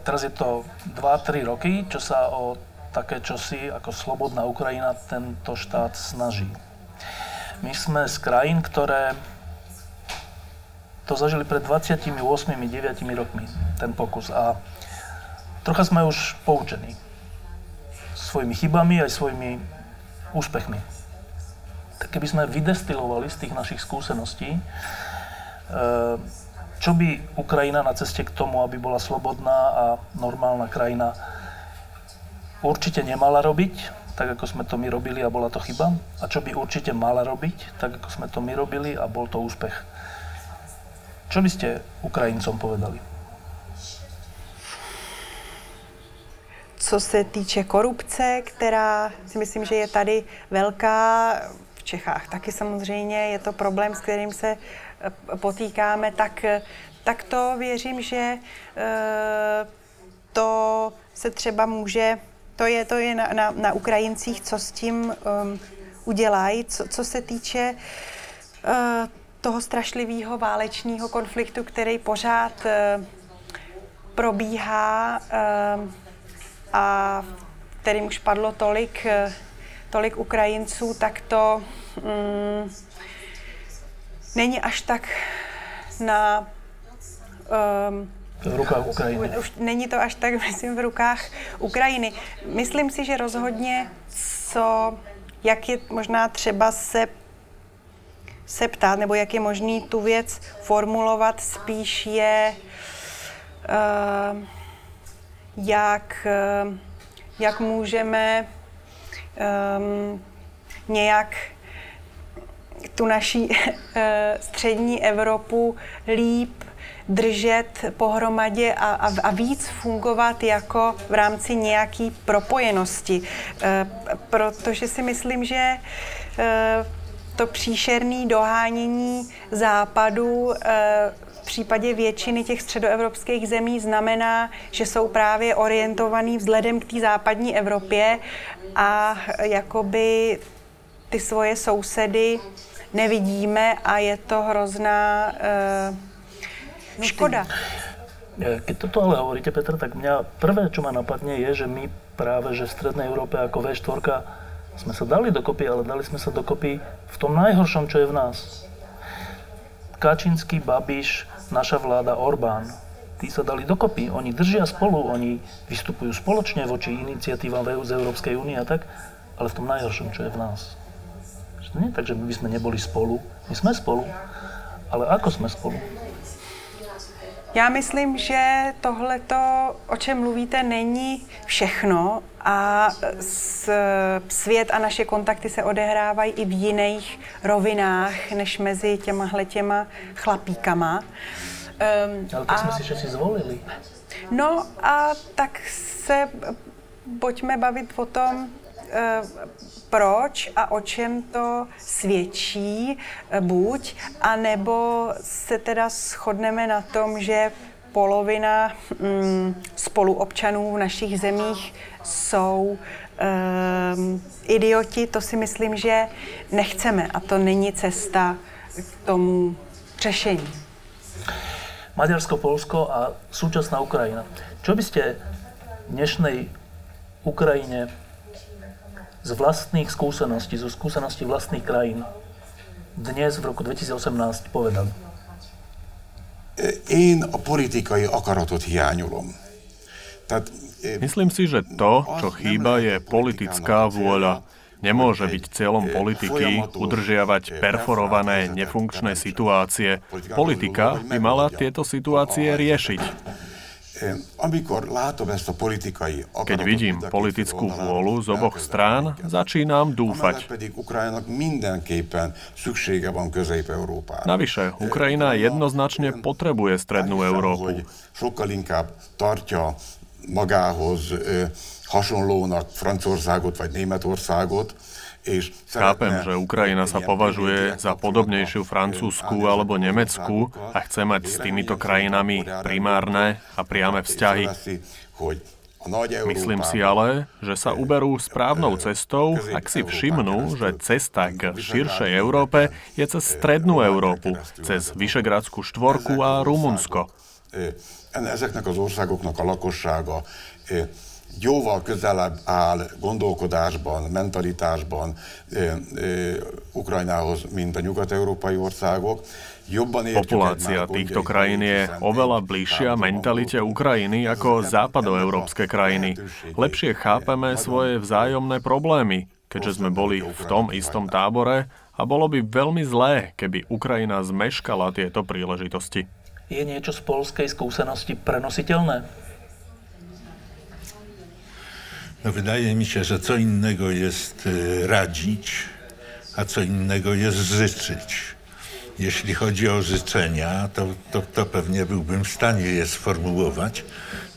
teraz je to 2-3 roky, čo sa o také čosi ako slobodná Ukrajina tento štát snaží. My sme z krajín, ktoré to zažili pred 28-9 rokmi, ten pokus. A trocha sme už poučení svojimi chybami aj svojimi úspechmi. Tak keby sme vydestilovali z tých našich skúseností, e, čo by Ukrajina na ceste k tomu, aby bola slobodná a normálna krajina, určite nemala robiť, tak ako sme to my robili a bola to chyba, a čo by určite mala robiť, tak ako sme to my robili a bol to úspech. Čo by ste Ukrajincom povedali? Co se týče korupce, která si myslím, že je tady velká, v Čechách taky samozřejmě je to problém, s kterým se eh, potýkáme, tak, tak to věřím, že eh, to se třeba může, to je, to je na, na, na Ukrajincích, co s tím um, udělají. Co, co se týče uh, toho strašlivého válečního konfliktu, který pořád uh, probíhá, uh, a kterým už padlo tolik, eh, tolik Ukrajinců, tak to mm, není až tak na um, v rukách Ukrajiny. Už není to až tak, myslím, v rukách Ukrajiny. Myslím si, že rozhodně, co, jak je možná třeba se se ptát, nebo jak je možný tu věc formulovat, spíš je uh, jak, eh, jak můžeme um, nějak tu naší eh, střední Evropu líp držet pohromadě a, a, a víc fungovat jako v rámci nějaký propojenosti. E, protože si myslím, že e, to příšerné dohánění západu e, případě většiny těch středoevropských zemí znamená, že jsou právě orientovaný vzhledem k té západní Evropě a jakoby ty svoje sousedy nevidíme a je to hrozná uh, škoda. Keď toto ale hovoríte, Petra, tak mňa prvé, čo ma napadne, je, že my práve, že v Strednej Európe ako V4 sme sa dali dokopy, ale dali sme sa dokopy v tom najhoršom, čo je v nás. Kačinský, Babiš, naša vláda Orbán, tí sa dali dokopy, oni držia spolu, oni vystupujú spoločne voči iniciatívam z Európskej únie a tak, ale v tom najhoršom, čo je v nás. Nie tak, že my by sme neboli spolu, my sme spolu, ale ako sme spolu? Já myslím, že tohleto, o čem mluvíte, není všechno a svět a naše kontakty se odehrávají i v jiných rovinách, než mezi těma těma chlapíkama. Um, Ale tak a, jsme si všetci zvolili. No a tak se pojďme bavit o tom, proč a o čem to svědčí, uh, buď, anebo se teda shodneme na tom, že polovina mm, spoluobčanů v našich zemích jsou um, idioti, to si myslím, že nechceme a to není cesta k tomu řešení. Maďarsko, Polsko a súčasná Ukrajina. Čo by ste dnešnej Ukrajine z vlastných skúseností, zo skúseností vlastných krajín dnes v roku 2018 povedali? Én a politikai akaratot hiányolom. Tehát, Myslím si, že to, čo chýba, je politická vôľa. Nemôže byť cieľom politiky udržiavať perforované, nefunkčné situácie. Politika by mala tieto situácie riešiť. Keď vidím politickú vôľu z oboch strán, začínam dúfať. Navyše, Ukrajina jednoznačne potrebuje Strednú Európu. magához hasonlónak Franciaországot vagy Németországot, Chápem, že Ukrajina sa považuje za podobnejšiu Francúzsku alebo Nemecku a chce mať s týmito krajinami primárne a priame vzťahy. Myslím si ale, že sa uberú správnou cestou, ak si všimnú, že cesta k širšej Európe je cez Strednú Európu, cez Vyšegradskú štvorku a Rumunsko. Jóval közelebb áll gondolkodásban, mentalitásban Ukrajnához, mint a nyugat-európai országok. Populácia týchto krajín je oveľa bližšia mentalite Ukrajiny ako západoeurópske krajiny. Lepšie chápeme svoje vzájomné problémy, keďže sme boli v tom istom tábore a bolo by veľmi zlé, keby Ukrajina zmeškala tieto príležitosti. Je niečo z polskej skúsenosti prenositeľné? No wydaje mi się, że co innego jest e, radzić, a co innego jest życzyć. Jeśli chodzi o życzenia, to, to, to pewnie byłbym w stanie je sformułować.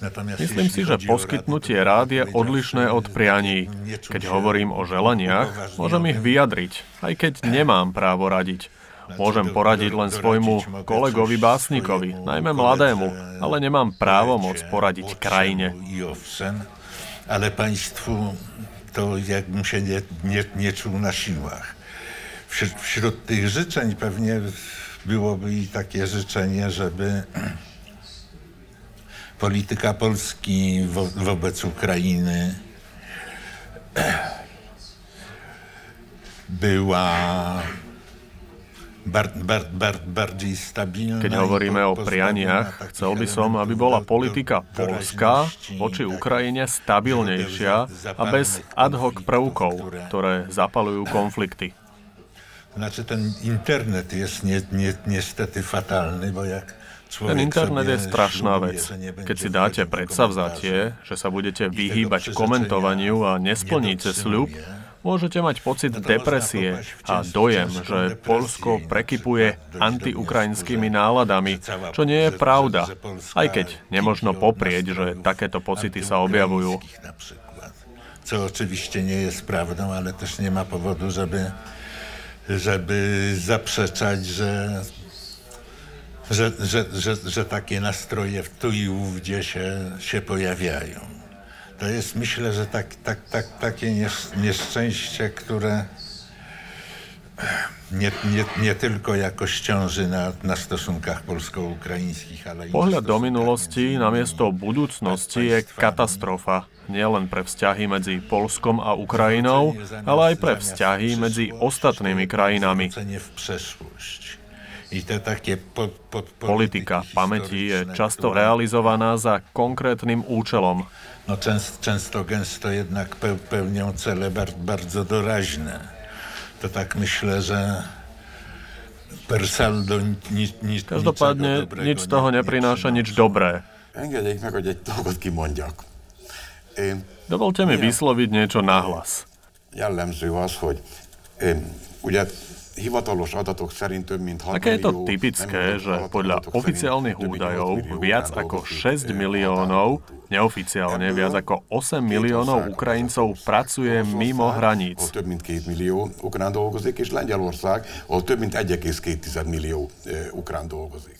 Natomiast Myslím si, že poskytnutie rád je odlišné od prianí. Keď hovorím o želaniach, môžem ich vyjadriť, aj keď nemám právo radiť. Môžem poradiť len svojmu kolegovi básnikovi, najmä mladému, ale nemám právo môcť poradiť krajine ale państwu to jakbym się nie, nie, nie czuł na siłach. Wśród, wśród tych życzeń pewnie byłoby i takie życzenie, żeby polityka Polski wo, wobec Ukrainy była Keď hovoríme o prianiach, chcel by som, aby bola politika Polska voči Ukrajine stabilnejšia a bez ad hoc prvkov, ktoré zapalujú konflikty. Znaczy ten internet jest nie, nie, niestety fatalny, bo jak ten internet je strašná vec. Keď si dáte predsavzatie, že sa budete vyhýbať komentovaniu a nesplníte sľub, môžete mať pocit depresie a dojem, že Polsko prekypuje antiukrajinskými náladami, čo nie je pravda, aj keď nemožno poprieť, že takéto pocity sa objavujú. Co oczywiście nie jest prawdą, ale też nie ma powodu, żeby, żeby zaprzeczać, że, że, że, że, że takie nastroje tu i ówdzie się, się pojawiają. To jest myślę, że tak, tak, tak, takie nieszczęście, które nie, nie, nie tylko jakoś ciąży na, na stosunkach polsko-ukrajinských, ale... Pohľad do minulosti namiesto budúcnosti je katastrofa. Nielen pre vzťahy medzi Polskom a Ukrajinou, ale aj pre vzťahy medzi ostatnými krajinami. Politika pamäti je často realizovaná za konkrétnym účelom. No często, często gęsto jednak pełnią cele bardzo doraźne. To tak myślę, że per saldo nic, nic, Každopádne nič z toho neprináša nič dobré. Dovolte mi vysloviť niečo nahlas. Jellemző az, hogy ugye Také je to typické, že podľa oficiálnych údajov viac ako 6 miliónov, neoficiálne viac ako 8 miliónov Ukrajincov pracuje mimo hraníc.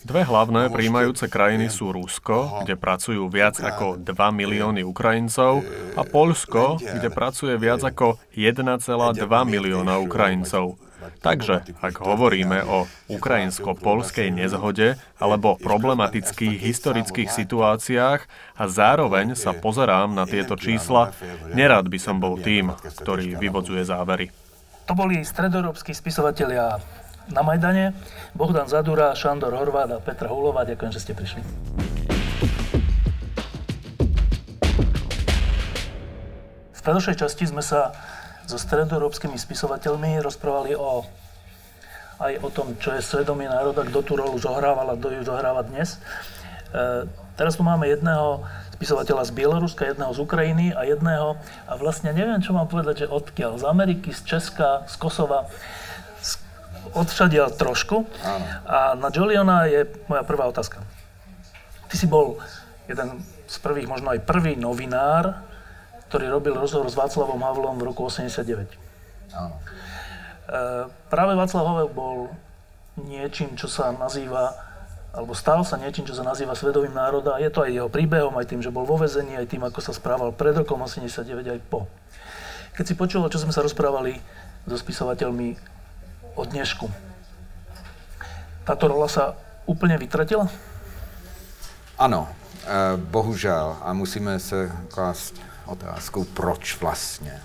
Dve hlavné príjmajúce krajiny sú Rusko, kde pracujú viac ako 2 milióny Ukrajincov a Polsko, kde pracuje viac ako 1,2 milióna Ukrajincov. Takže, ak hovoríme o ukrajinsko-polskej nezhode alebo problematických historických situáciách a zároveň sa pozerám na tieto čísla, nerád by som bol tým, ktorý vyvodzuje závery. To boli stredoeurópsky spisovatelia na Majdane, Bohdan Zadura, Šandor Horváth a Petra Hulová. Ďakujem, že ste prišli. V predošlej časti sme sa so stredoeurópskymi spisovateľmi rozprávali o, aj o tom, čo je svedomie národa, kto tú rolu zohrával a kto ju zohráva dnes. E, teraz tu máme jedného spisovateľa z Bieloruska, jedného z Ukrajiny a jedného, a vlastne neviem, čo mám povedať, že odkiaľ, z Ameriky, z Česka, z Kosova, odšadiaľ trošku. Áno. A na Joliona je moja prvá otázka. Ty si bol jeden z prvých, možno aj prvý novinár, ktorý robil rozhovor s Václavom Havlom v roku 89. Áno. E, práve Václav Havel bol niečím, čo sa nazýva, alebo stal sa niečím, čo sa nazýva svedomím národa. Je to aj jeho príbehom, aj tým, že bol vo vezení, aj tým, ako sa správal pred rokom 89, aj po. Keď si počul, čo sme sa rozprávali so spisovateľmi o dnešku, táto rola sa úplne vytratila? Ano, e, bohužel. A musíme se klást otázkou, proč vlastně.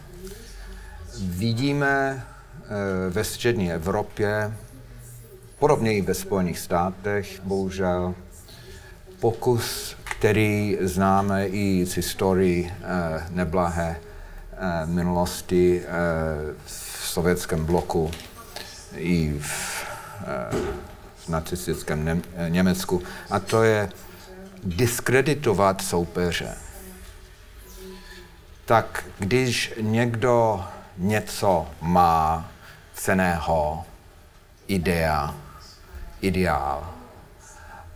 Vidíme eh, ve střední Evropě, podobně i ve Spojených státech, bohužel, pokus, který známe i z historii eh, neblahé eh, minulosti v sovětském bloku i v, v nacistickém Německu, a to je diskreditovat soupeře tak když někdo něco má ceného, idea, ideál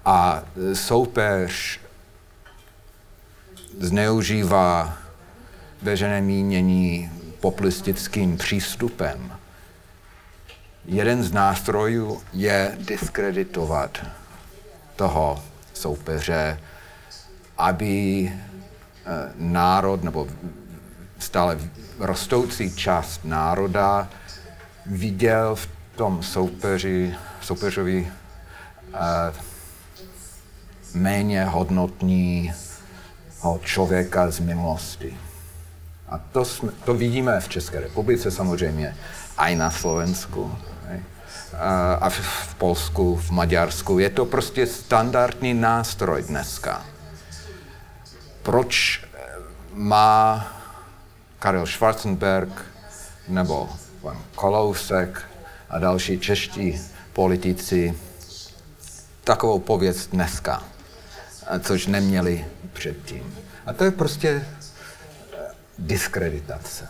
a soupeř zneužívá veřejné mínění populistickým přístupem, jeden z nástrojů je diskreditovat toho soupeře, aby eh, národ nebo stále rostoucí část národa viděl v tom soupeři, soupeřovi uh, méně hodnotního člověka z minulosti. A to, jsme, to vidíme v České republice samozřejmě, i na Slovensku. A v, v Polsku, v Maďarsku. Je to prostě standardní nástroj dneska. Proč má Karel Schwarzenberg nebo pan Kolousek a další čeští politici takovou pověst dneska, což neměli předtím. A to je prostě eh, diskreditace.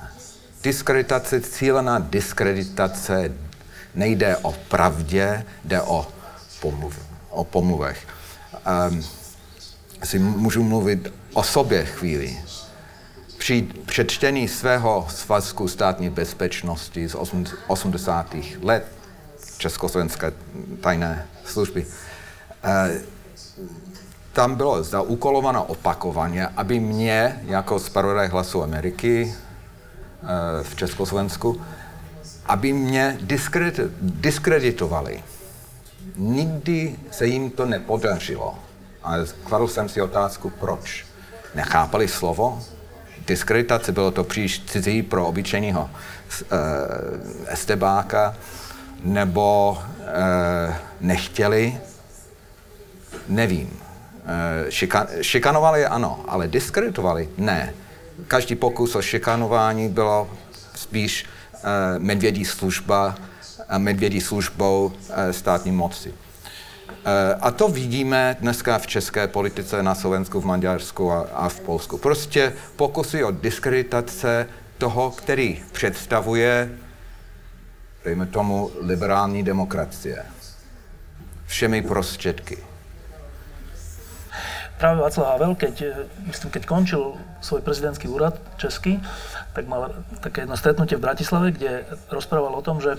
Diskreditace, cílená diskreditace nejde o pravdě, jde o, pomluv, o pomluvech. Um, si můžu mluvit o sobě chvíli při přečtení svého svazku státní bezpečnosti z 80. let Československé tajné služby, eh, tam bylo zaúkolováno opakovaně, aby mě jako zpravodaj hlasu Ameriky eh, v Československu, aby mě diskreditovali. Nikdy se jim to nepodařilo. A kladl jsem si otázku, proč. Nechápali slovo? Diskreditace, bylo to příliš cizí pro obyčejného uh, estebáka, nebo uh, nechtěli, nevím. Uh, šika, šikanovali ano, ale diskreditovali ne. Každý pokus o šikanování bylo spíš uh, medvědí služba, medvědí službou uh, státní moci. Eh, a to vidíme dneska v české politice na Slovensku, v Maďarsku a, a v Polsku. Prostě pokusy o diskreditace toho, který představuje, dejme tomu, liberální demokracie. Všemi prostředky. Práve Václav Havel, keď, eh, myslím, keď končil svoj prezidentský úrad český, tak mal také jedno stretnutie v Bratislave, kde rozprával o tom, že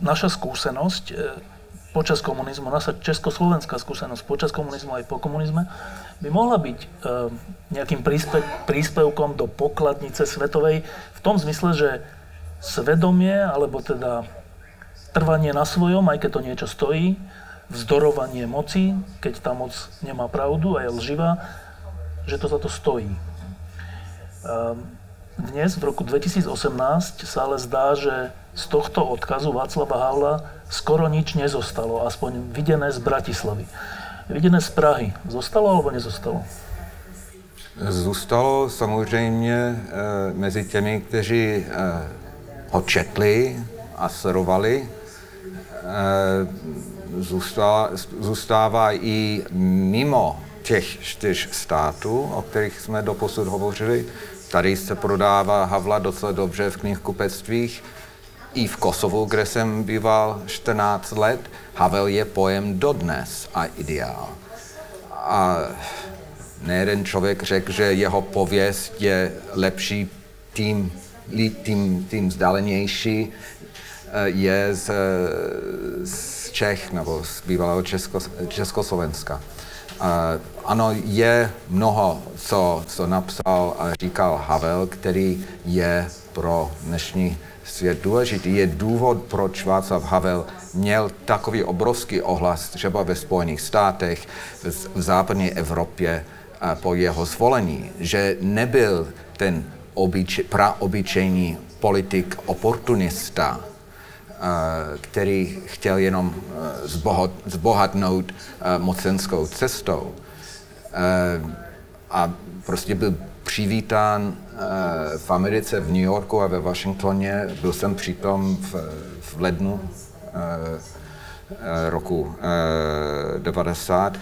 naša skúsenosť eh, počas komunizmu, naša československá skúsenosť počas komunizmu aj po komunizme, by mohla byť e, nejakým príspe, príspevkom do pokladnice svetovej v tom zmysle, že svedomie, alebo teda trvanie na svojom, aj keď to niečo stojí, vzdorovanie moci, keď tá moc nemá pravdu a je lživá, že to za to stojí. Ehm, dnes, v roku 2018, sa ale zdá, že z tohto odkazu Václava Havla skoro nič nezostalo, aspoň videné z Bratislavy. Videné z Prahy. Zostalo alebo nezostalo? Zůstalo samozřejmě e, mezi těmi, kteří e, ho četli a sledovali. E, zůstává, zůstává i mimo těch čtyř států, o kterých jsme doposud hovořili. Tady se prodává Havla docela dobře v knihkupectvích. I v Kosovu, kde jsem býval 14 let, Havel je pojem dodnes a ideál. A nejeden člověk řekl, že jeho pověst je lepší tím, tím, tím vzdálenější, eh, je z, z Čech nebo z bývalého Česko, Československa. Ano, je mnoho, co, co napsal a říkal Havel, který je pro dnešní svět důležitý. Je důvod, proč Václav Havel měl takový obrovský ohlas třeba ve Spojených státech, v, západní Evropě po jeho zvolení, že nebyl ten obyč, praobyčejný politik oportunista, který chtěl jenom zbohatnout mocenskou cestou. A prostě byl přivítán v Americe, v New Yorku a ve Washingtoně. Byl jsem přitom v, v lednu roku 90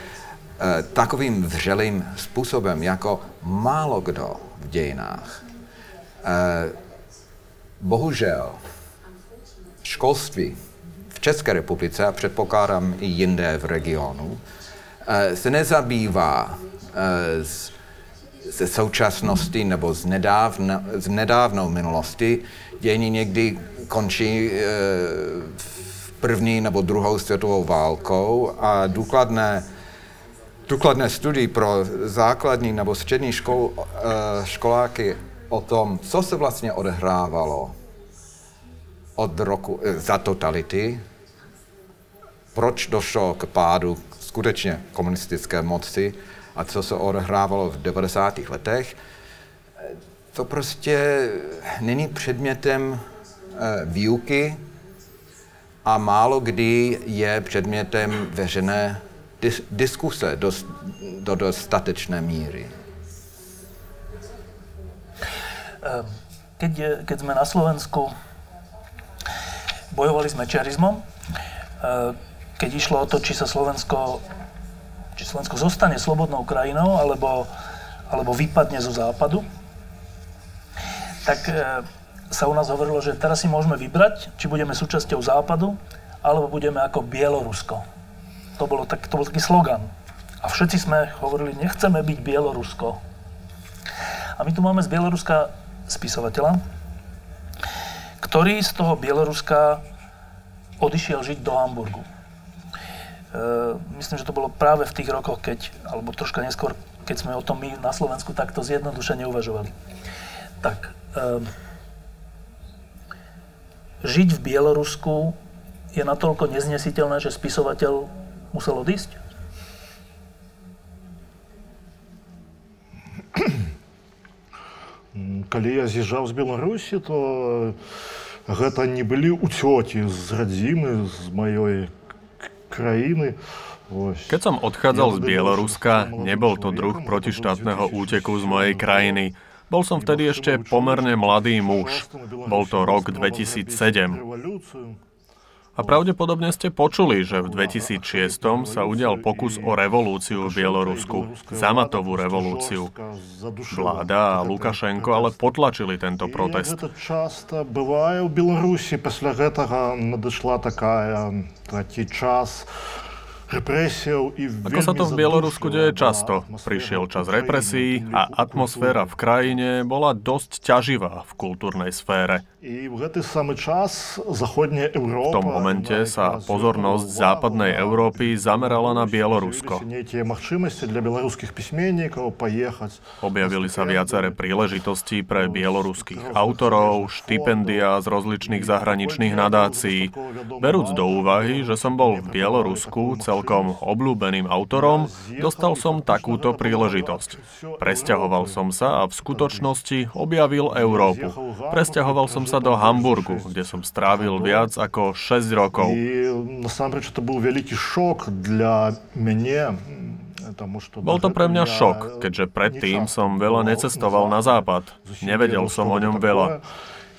takovým vřelým způsobem, jako málo kdo v dějinách. Bohužel, školství v České republice a předpokládám i jinde v regionu, eh, se nezabývá eh, ze současnosti nebo z, nedávna, z nedávnou minulosti. Dějiny někdy končí eh, v první nebo druhou světovou válkou a důkladné, důkladné studii pro základní nebo střední škol, školáky o tom, co se vlastně odehrávalo od roku, eh, za totality, proč došlo k pádu skutečně komunistické moci a co se odehrávalo v 90. letech, to prostě není předmětem eh, výuky a málo kdy je předmětem veřejné dis- diskuse do, do dostatečné míry. Ehm, keď, keď sme na Slovensku bojovali s mečiarizmom, e, keď išlo o to, či sa Slovensko, či Slovensko zostane slobodnou krajinou, alebo, alebo vypadne zo západu, tak e, sa u nás hovorilo, že teraz si môžeme vybrať, či budeme súčasťou západu, alebo budeme ako Bielorusko. To, bolo tak, to bol taký slogan. A všetci sme hovorili, nechceme byť Bielorusko. A my tu máme z Bieloruska spisovateľa, ktorý z toho Bieloruska odišiel žiť do Hamburgu. E, myslím, že to bolo práve v tých rokoch, keď, alebo troška neskôr, keď sme o tom my na Slovensku takto zjednodušene uvažovali. Tak, e, žiť v Bielorusku je natoľko neznesiteľné, že spisovateľ musel odísť? калі я з'язджаў з беларусі то гэта не былі уцёкі з радзімы з маёй краіны Keď som odchádzal z Bieloruska, nebol to druh protištátneho úteku z mojej krajiny. Bol som vtedy ešte pomerne mladý muž. Bol to rok 2007. A pravdepodobne ste počuli, že v 2006 sa udial pokus o revolúciu v Bielorusku, zamatovú revolúciu. Vláda a Lukašenko ale potlačili tento protest. Часто бывае ў Беларусі пасля гэтага надышла такая такі час represiou Ako sa to v Bielorusku deje často, prišiel čas represí a atmosféra v krajine bola dosť ťaživá v kultúrnej sfére. V tom momente sa pozornosť západnej Európy zamerala na Bielorusko. Objavili sa viaceré príležitosti pre bieloruských autorov, štipendia z rozličných zahraničných nadácií. Berúc do úvahy, že som bol v Bielorusku celé celkom obľúbeným autorom, dostal som takúto príležitosť. Presťahoval som sa a v skutočnosti objavil Európu. Presťahoval som sa do Hamburgu, kde som strávil viac ako 6 rokov. to bol veľký šok dla mňa, bol to pre mňa šok, keďže predtým som veľa necestoval na západ. Nevedel som o ňom veľa.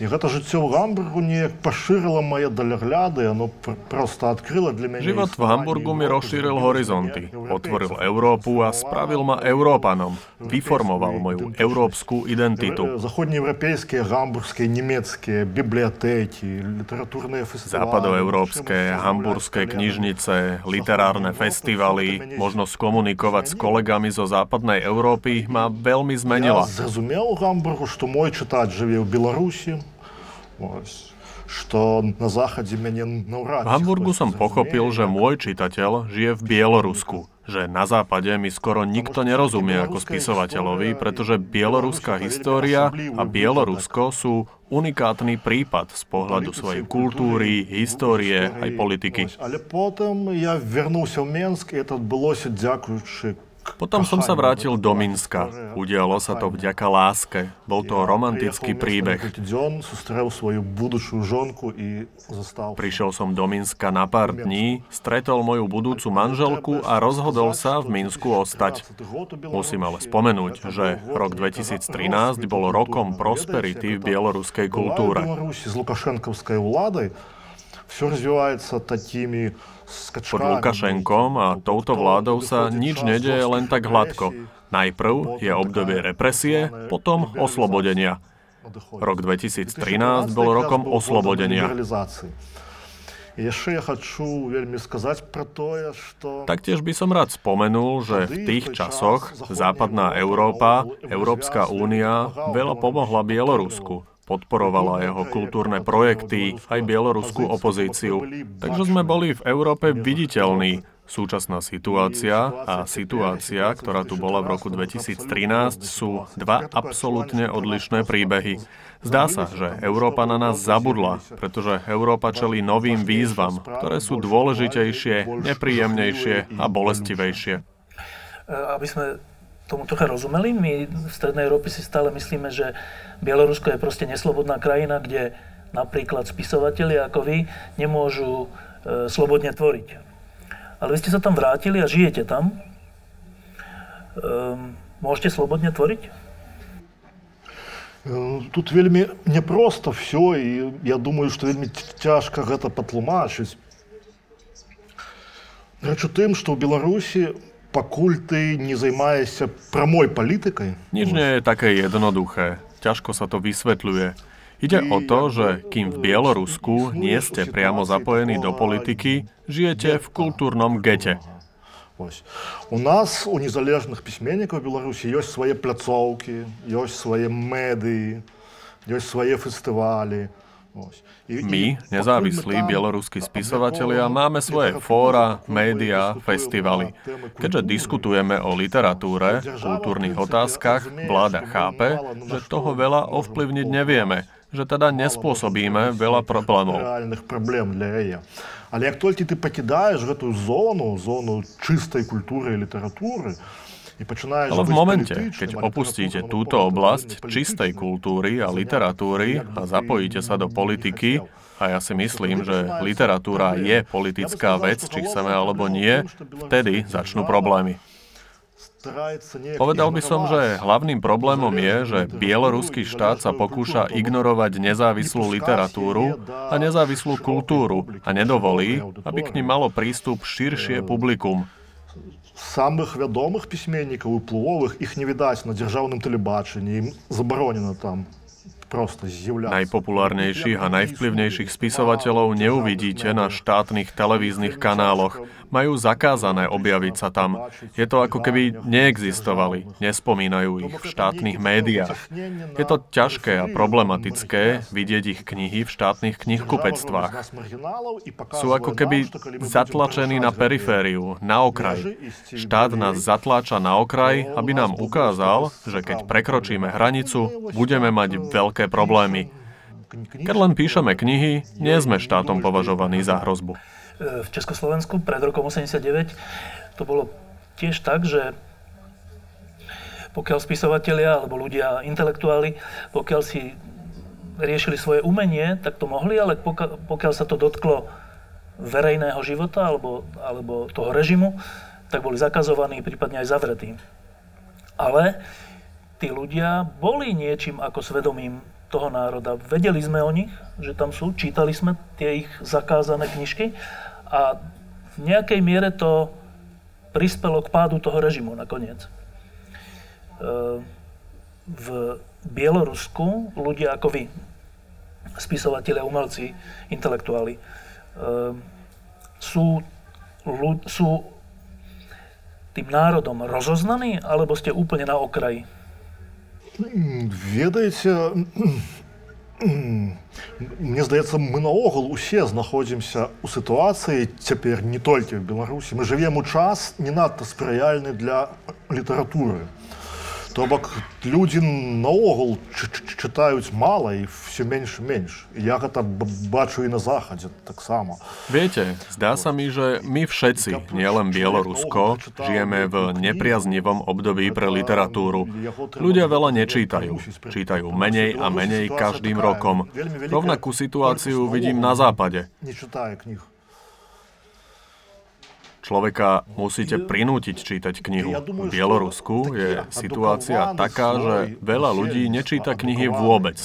І гэта жыццё ў Гамбургу неяк пашырыла мае далягляды, оно пр- просто адкрыла для мяне... Život v Hamburgu mi rozšíril horizonty, otvoril Európu a spravil ma Európanom. Vyformoval moju európsku identitu. Заходнеевропейские, гамбургские, немецкие библиотеки, литературные фестивали. Západoeurópske, hamburské knižnice, literárne festivaly, možnosť komunikovať s kolegami zo západnej Európy ma veľmi Я zmenila. зразумел у Гамбургу, што мой чытач жыве ў Беларусі, ось, Što na záchade mene V Hamburgu som pochopil, že môj čitateľ žije v Bielorusku, že na západe mi skoro nikto nerozumie ako spisovateľovi, pretože bieloruská história a Bielorusko sú unikátny prípad z pohľadu svojej kultúry, histórie aj politiky. Ale potom ja vernul sa v Minsk, to bolo ďakujúci Potom som sa vrátil do Minska. Udialo sa to vďaka láske. Bol to romantický príbeh. Дзён сустрэў сваю будучую жонку і застаў Prišiel som do Minska na pár dní, stretol moju budúcu manželku a rozhodol sa v Minsku ostať. Musím ale spomenúť, že rok 2013 bol rokom prosperity v bieloruskej kultúre. Беларуси с лукашенковской владой все развивается такими pod Lukašenkom a touto vládou sa nič nedeje len tak hladko. Najprv je obdobie represie, potom oslobodenia. Rok 2013 bol rokom oslobodenia. Taktiež by som rád spomenul, že v tých časoch západná Európa, Európska únia veľa pomohla Bielorusku. Podporovala jeho kultúrne projekty, aj bieloruskú opozíciu. Takže sme boli v Európe viditeľní. Súčasná situácia a situácia, ktorá tu bola v roku 2013, sú dva absolútne odlišné príbehy. Zdá sa, že Európa na nás zabudla, pretože Európa čelí novým výzvam, ktoré sú dôležitejšie, nepríjemnejšie a bolestivejšie. Aby sme tomu trocha rozumeli, my v Strednej Európe si stále myslíme, že Bielorusko je proste neslobodná krajina, kde napríklad spisovatelia ako vy nemôžu e, slobodne tvoriť. Ale vy ste sa tam vrátili a žijete tam. Ehm, môžete slobodne tvoriť? Э, Тут вельмі няпроста все і я думаю, што вельмі ць- цяжка гэта патлумачыць. Рэч у тым, што ў Беларусі пакуль ты не займаешся прамой палітыкай, Nič nie je také jednoduché. Ťažko sa to vysvetľuje. Ide o to, že kým v Bielorusku nie ste priamo zapojení do politiky, žijete v kultúrnom gete. Ось. У нас, у незалежных пісьменнікаў Беларусі ёсць свае пляцоўкі, ёсць свае медыі, ёсць свае фестывалі. Ось. І- і My, пакуль nezávislí мы там bieloruskí spisovatelia, máme svoje fóra, médiá, festivaly. Keďže diskutujeme o literatúre, kultúrnych otázkach, vláda chápe, že toho veľa ovplyvniť nevieme, že teda nespôsobíme veľa problémov. рэальных праблем для яе. Але як толькі ты пакідаеш гэтую зону, зону чыстай культуры і літаратуры, і пачынаеш ale v momente, keď opustíte túto oblasť čistej kultúry a literatúry a zapojíte sa do politiky, a ja si myslím, že literatúra je. politická vec, či chceme alebo nie, vtedy začnú problémy. Povedal by som, že hlavným problémom je, že bieloruský štát sa pokúša ignorovať nezávislú literatúru a nezávislú kultúru a nedovolí, aby k nim malo prístup širšie publikum. самых вядомых пісьменнікаў і плывовых іх не відаць на дзяржаўным тэлебачанні ім забаронена там просто з'являться. Najpopulárnejších a najvplyvnejších spisovateľov neuvidíte na štátnych televíznych kanáloch. Majú zakázané objaviť sa tam. Je to ako keby neexistovali, nespomínajú ich v štátnych médiách. Je to ťažké a problematické vidieť ich knihy v štátnych knihkupectvách. Sú ako keby zatlačení na perifériu, na okraj. Štát nás zatláča na okraj, aby nám ukázal, že keď prekročíme hranicu, budeme mať veľké problémy. Keď len píšeme knihy, nie sme štátom považovaní za hrozbu. V Československu pred rokom 89 to bolo tiež tak, že pokiaľ spisovatelia alebo ľudia, intelektuáli, pokiaľ si riešili svoje umenie, tak to mohli, ale pokiaľ sa to dotklo verejného života alebo, alebo toho režimu, tak boli zakazovaní, prípadne aj zavretí. Ale tí ľudia boli niečím ako svedomím toho národa. Vedeli sme o nich, že tam sú, čítali sme tie ich zakázané knižky a v nejakej miere to prispelo k pádu toho režimu nakoniec. E, v Bielorusku ľudia ako vy, spisovatelia, umelci, intelektuáli, e, sú, sú tým národom rozoznaní, alebo ste úplne na okraji? Ведаеце, Мне здаецца мы наогул усе знаходзімся ў сітуацыі цяпер не толькі в Беларусі мы живем у час не надта спрыяльны для літаратуры То бок людзі наогул чытаюць мала і все менш і менш. Я гэта бачу і на захадзе таксама. Viete, zdá sa mi, že my všetci, nielen Bielorusko, žijeme v nepriaznivom období pre literatúru. Ľudia veľa nečítajú. Čítajú menej a menej každým rokom. Rovnakú situáciu vidím na západe. Nečítajú knih. Človeka musíte prinútiť čítať knihu. V Bielorusku je situácia taká, že veľa ľudí nečíta knihy vôbec.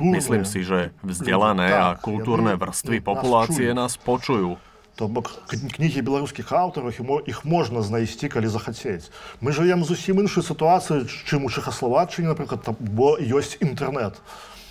Myslím si, že vzdelané a kultúrne vrstvy populácie nás počujú. То бок кнігі беларускіх аўтараў іх можна знайсці калі захацець мы жывем зусім іншую сітуацыю чым у чехасловаччыне напрыклад бо ёсць інтэрнэт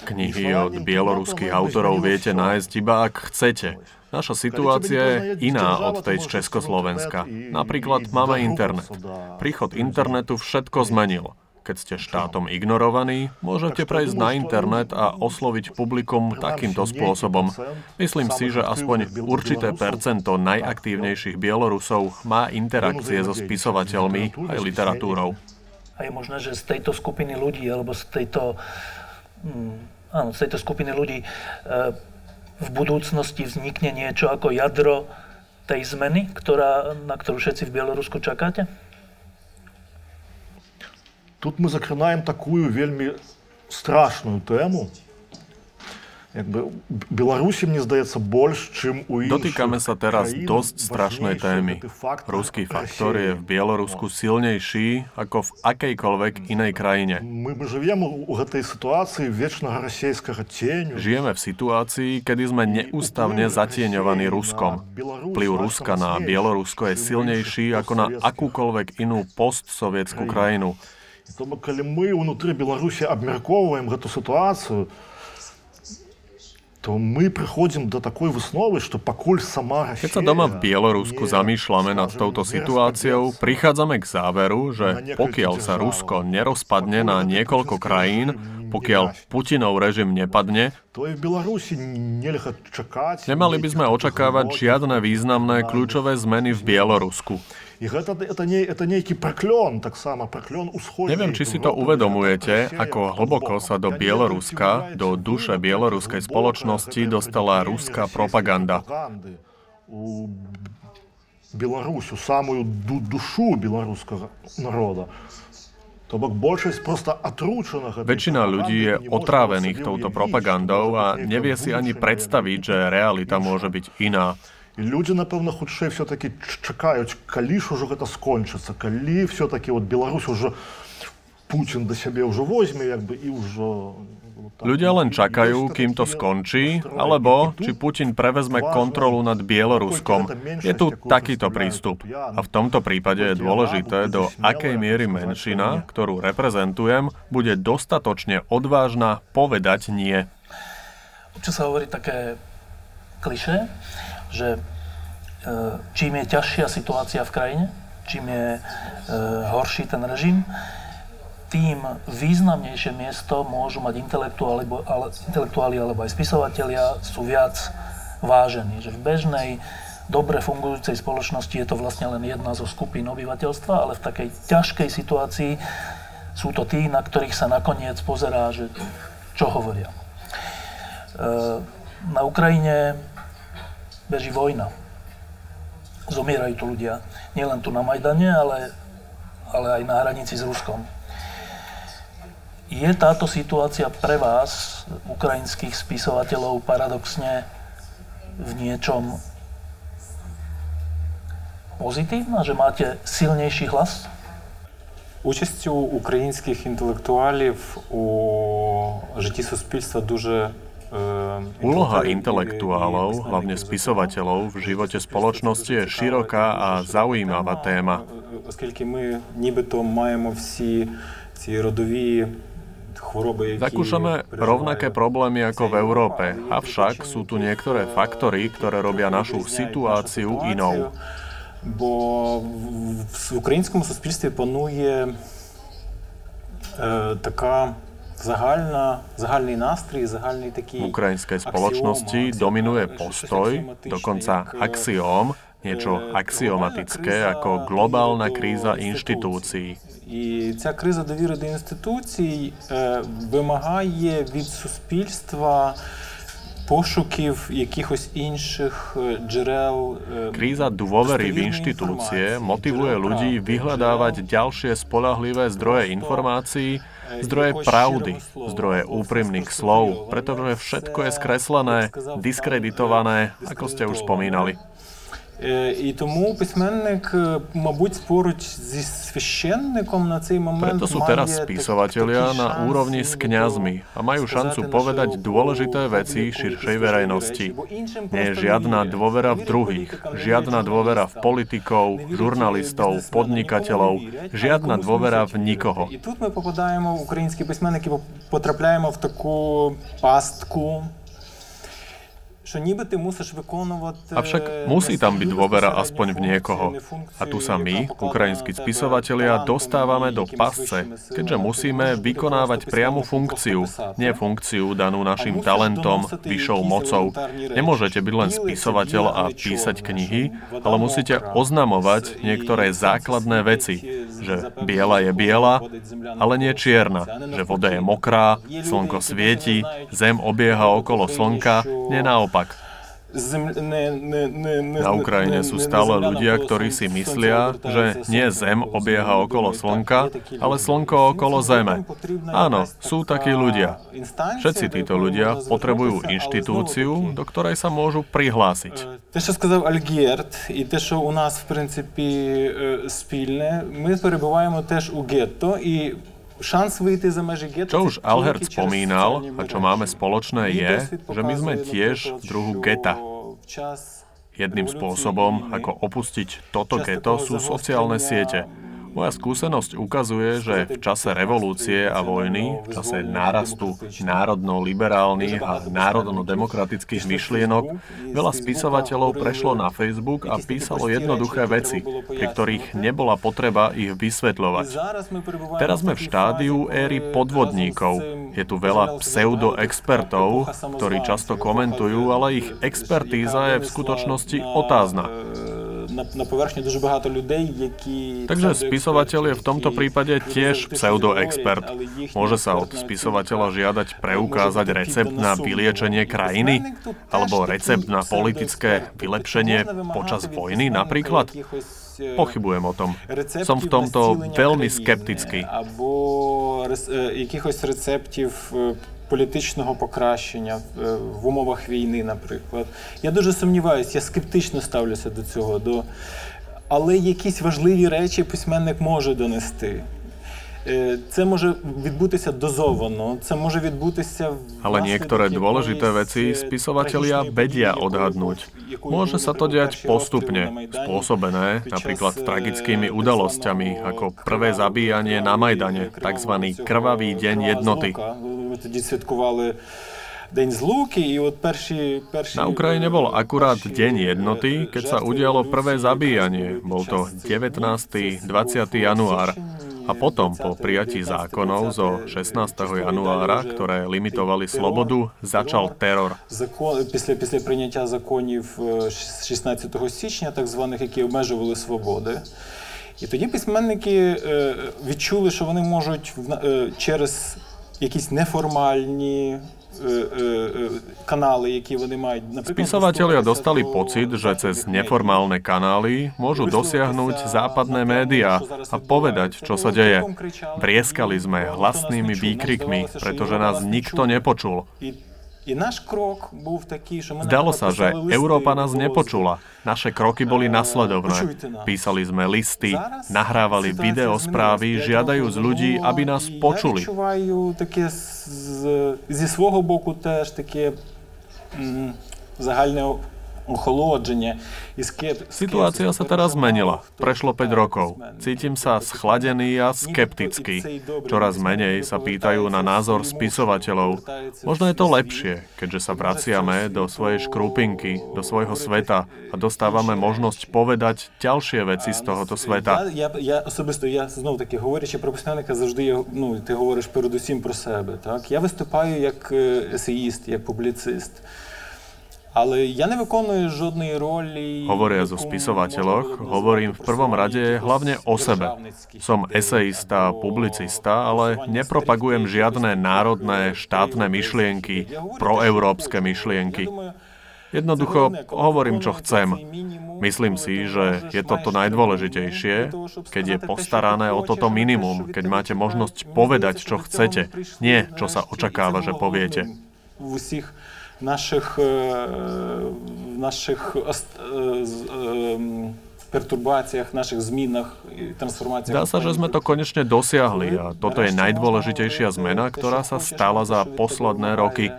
Knihy od bieloruských autorov viete nájsť iba ak chcete. Naša situácia je iná od tej z Československa. Napríklad máme internet. Príchod internetu všetko zmenil. Keď ste štátom ignorovaní, môžete prejsť na internet a osloviť publikum takýmto spôsobom. Myslím si, že aspoň určité percento najaktívnejších Bielorusov má interakcie so spisovateľmi aj literatúrou. A je možné, že z tejto skupiny ľudí, alebo z tejto, hm, áno, z tejto skupiny ľudí e, v budúcnosti vznikne niečo ako jadro tej zmeny, ktorá, na ktorú všetci v Bielorusku čakáte? Тут мы закранаем такую вельмі страшную тему, Dotýkame sa teraz dosť strašnej témy. Ruský faktor je v Bielorusku silnejší ako v akejkoľvek inej krajine. My žijeme u tej situácii väčšného rosijského tieňu. Žijeme v situácii, kedy sme neústavne zatieňovaní Ruskom. Vplyv Ruska na Bielorusko je silnejší ako na akúkoľvek inú postsovietskú krajinu. Тому, коли ми внутрі Білорусі обмірковуємо цю ситуацію, to my prichodím do takej vysnovy, že pokúľ sama Keď sa doma v Bielorusku zamýšľame nad touto situáciou, prichádzame k záveru, že pokiaľ sa Rusko nerozpadne na niekoľko krajín, pokiaľ Putinov režim nepadne, nemali by sme očakávať žiadne významné kľúčové zmeny v Bielorusku. Neviem, či si to uvedomujete, ako hlboko sa do Bieloruska, do duše bieloruskej spoločnosti dostala ruská propaganda. Беларусь, у самую душу белорусского народа. Väčšina ľudí je otrávených touto propagandou a nevie si ani predstaviť, že realita môže byť iná. І люди, напевно, хутчэй все-таки чакаюць, калі ж ужо гэта скончыцца, калі все-таки вот Беларусь уже Путін до сябе ўжо возьме як бы і ўжо Ľudia len čakajú, kým to skončí, alebo či Putin prevezme kontrolu nad Bieloruskom. Je tu takýto prístup. A v tomto prípade je dôležité, do akej miery menšina, ktorú reprezentujem, bude dostatočne odvážna povedať nie. Občas sa hovorí také kliše, že e, čím je ťažšia situácia v krajine, čím je e, horší ten režim, tým významnejšie miesto môžu mať intelektuáli, ale, intelektuáli alebo aj spisovatelia, sú viac vážení. Že v bežnej, dobre fungujúcej spoločnosti je to vlastne len jedna zo skupín obyvateľstva, ale v takej ťažkej situácii sú to tí, na ktorých sa nakoniec pozerá, že čo hovoria. Eh, na Ukrajine beží vojna. Zomierajú tu ľudia. Nielen tu na Majdane, ale, ale aj na hranici s Ruskom. Je táto situácia pre vás, ukrajinských spisovateľov, paradoxne v niečom pozitívna, že máte silnejší hlas? Участю українських інтелектуалів у житті суспільства дуже Úloha intelektuálov, hlavne spisovateľov, v živote spoločnosti je široká a zaujímavá téma. Оскільки ми нібито маємо всі ці родові Zakúšame rovnaké problémy ako v Európe, avšak sú tu niektoré faktory, ktoré robia našu situáciu inou. Бо в українському суспільстві панує така Загальна, загальний настрій, загальний такий v ukrajinskej spoločnosti dominuje postoj, dokonca axióm, niečo axiomatické ako globálna kríza inštitúcií. І ця криза довіри до інституцій е, вимагає від суспільства пошуків якихось інших джерел. Kríza dôvery v inštitúcie motivuje ľudí vyhľadávať ďalšie spolahlivé zdroje informácií, zdroje pravdy, zdroje úprimných slov, pretože všetko je skreslené, diskreditované, ako ste už spomínali. І тому письменник, мабуть, поруч зі священником на цей момент Preto sú teraz spisovatelia na úrovni s kňazmi a majú šancu povedať dôležité veci širšej verejnosti. Nie je žiadna dôvera v druhých, žiadna dôvera v politikov, žurnalistov, podnikateľov, žiadna dôvera v nikoho. І тут ми попадаємо, українські письменники потрапляємо в таку пастку Avšak musí tam byť dôvera aspoň v niekoho. A tu sa my, ukrajinskí spisovatelia, dostávame do pasce, keďže musíme vykonávať priamu funkciu, nie funkciu danú našim talentom, vyššou mocou. Nemôžete byť len spisovateľ a písať knihy, ale musíte oznamovať niektoré základné veci, že biela je biela, ale nie čierna, že voda je mokrá, slnko svieti, zem obieha okolo slnka, nie naopak Na Ukrajine sú stále ľudia, ktorí si myslia, že nie Zem obieha okolo Slnka, ale Slnko okolo Zeme. Áno, sú takí ľudia. Všetci títo ľudia potrebujú inštitúciu, do ktorej sa môžu prihlásiť. Те, що сказав Альгерт, і те, що у нас, в принципі, спільне, ми перебуваємо теж у гетто, і čo už Alhert spomínal a čo máme spoločné je, že my sme tiež druhu geta. Jedným spôsobom, ako opustiť toto geto, sú sociálne siete. Moja skúsenosť ukazuje, že v čase revolúcie a vojny, v čase nárastu národno-liberálnych a národno-demokratických myšlienok, veľa spisovateľov prešlo na Facebook a písalo jednoduché veci, pri ktorých nebola potreba ich vysvetľovať. Teraz sme v štádiu éry podvodníkov. Je tu veľa pseudoexpertov, ktorí často komentujú, ale ich expertíza je v skutočnosti otázna na, na povrchni дуже багато людей, які... Takže spisovateľ je v tomto prípade tiež pseudoexpert. Môže sa od spisovateľa žiadať preukázať recept na vyliečenie krajiny? Alebo recept na politické vylepšenie počas vojny napríklad? Pochybujem o tom. Som v tomto veľmi skeptický. Або якихось рецептів політичного покращення в умовах війни, наприклад. Я дуже сумніваюся, я скептично ставлюся до цього. До... Але якісь важливі речі письменник може донести. Е, Це може відбутися дозовано, це може відбутися Ale niektoré dôležité veci spisovatelia vedia odhadnúť. Môže sa to diať postupne, spôsobené napríklad tragickými udalosťami, ako prvé zabíjanie na Majdane, tzv. krvavý deň jednoty. Тоді святкували День злуки, і от перші, перші Na Ukrajine bol akurát Deň jednoty, keď sa udialo prvé zabíjanie. Bol to 19. 20. január. A potom, po prijatí zákonov zo 16. januára, ktoré limitovali slobodu, začal teror. після після прийняття законів е, 16 січня, так званих, які обмежували свободи. І тоді письменники е, відчули, що вони можуть е, через якісь неформальні е, е, е, канали, які вони мають, наприклад, Spisovatelia достукатися dostali до pocit, že cez західних neformálne kanály môžu dosiahnuť západné médiá a povedať, čo sa deje. Vrieskali sme hlasnými výkrikmi, pretože nás nikto nepočul. je náš krok bol taký, že my Zdalo sa, že listy, Európa nás nepočula. Naše kroky boli nasledovné. Písali sme listy, nahrávali videosprávy, žiadajú z ľudí, aby nás počuli. také z, z, svojho boku tiež také mm, загальне охолодження і скеп... Situácia sa teraz zmenila. Prešlo 5 rokov. Cítim sa schladený a skeptický. Čoraz menej sa pýtajú na názor spisovateľov. Možno je to lepšie, keďže sa vraciame do svojej škrupinky, do svojho sveta a dostávame možnosť povedať ďalšie veci z tohoto sveta. Я, я, я особисто, я знов таки говорячи про письменника, завжди я, ну, ти говориш передусім про себе. Так? Я виступаю як е, есеїст, як публіцист. ale ja nevykonujem žiadnej roli... Hovoria zo spisovateľoch, hovorím v prvom rade hlavne o sebe. Som eseista, publicista, ale nepropagujem žiadne národné, štátne myšlienky, proeurópske myšlienky. Jednoducho hovorím, čo chcem. Myslím si, že je toto najdôležitejšie, keď je postarané o toto minimum, keď máte možnosť povedať, čo chcete, nie čo sa očakáva, že poviete В усіх наших, е, наших ост- е, з- е, м, пертурбаціях, наших змінах і трансформаціях. Zdá sa, že sme to konečne dosiahli a toto je najdôležitejšia zmena, ktorá sa stala za posledné roky.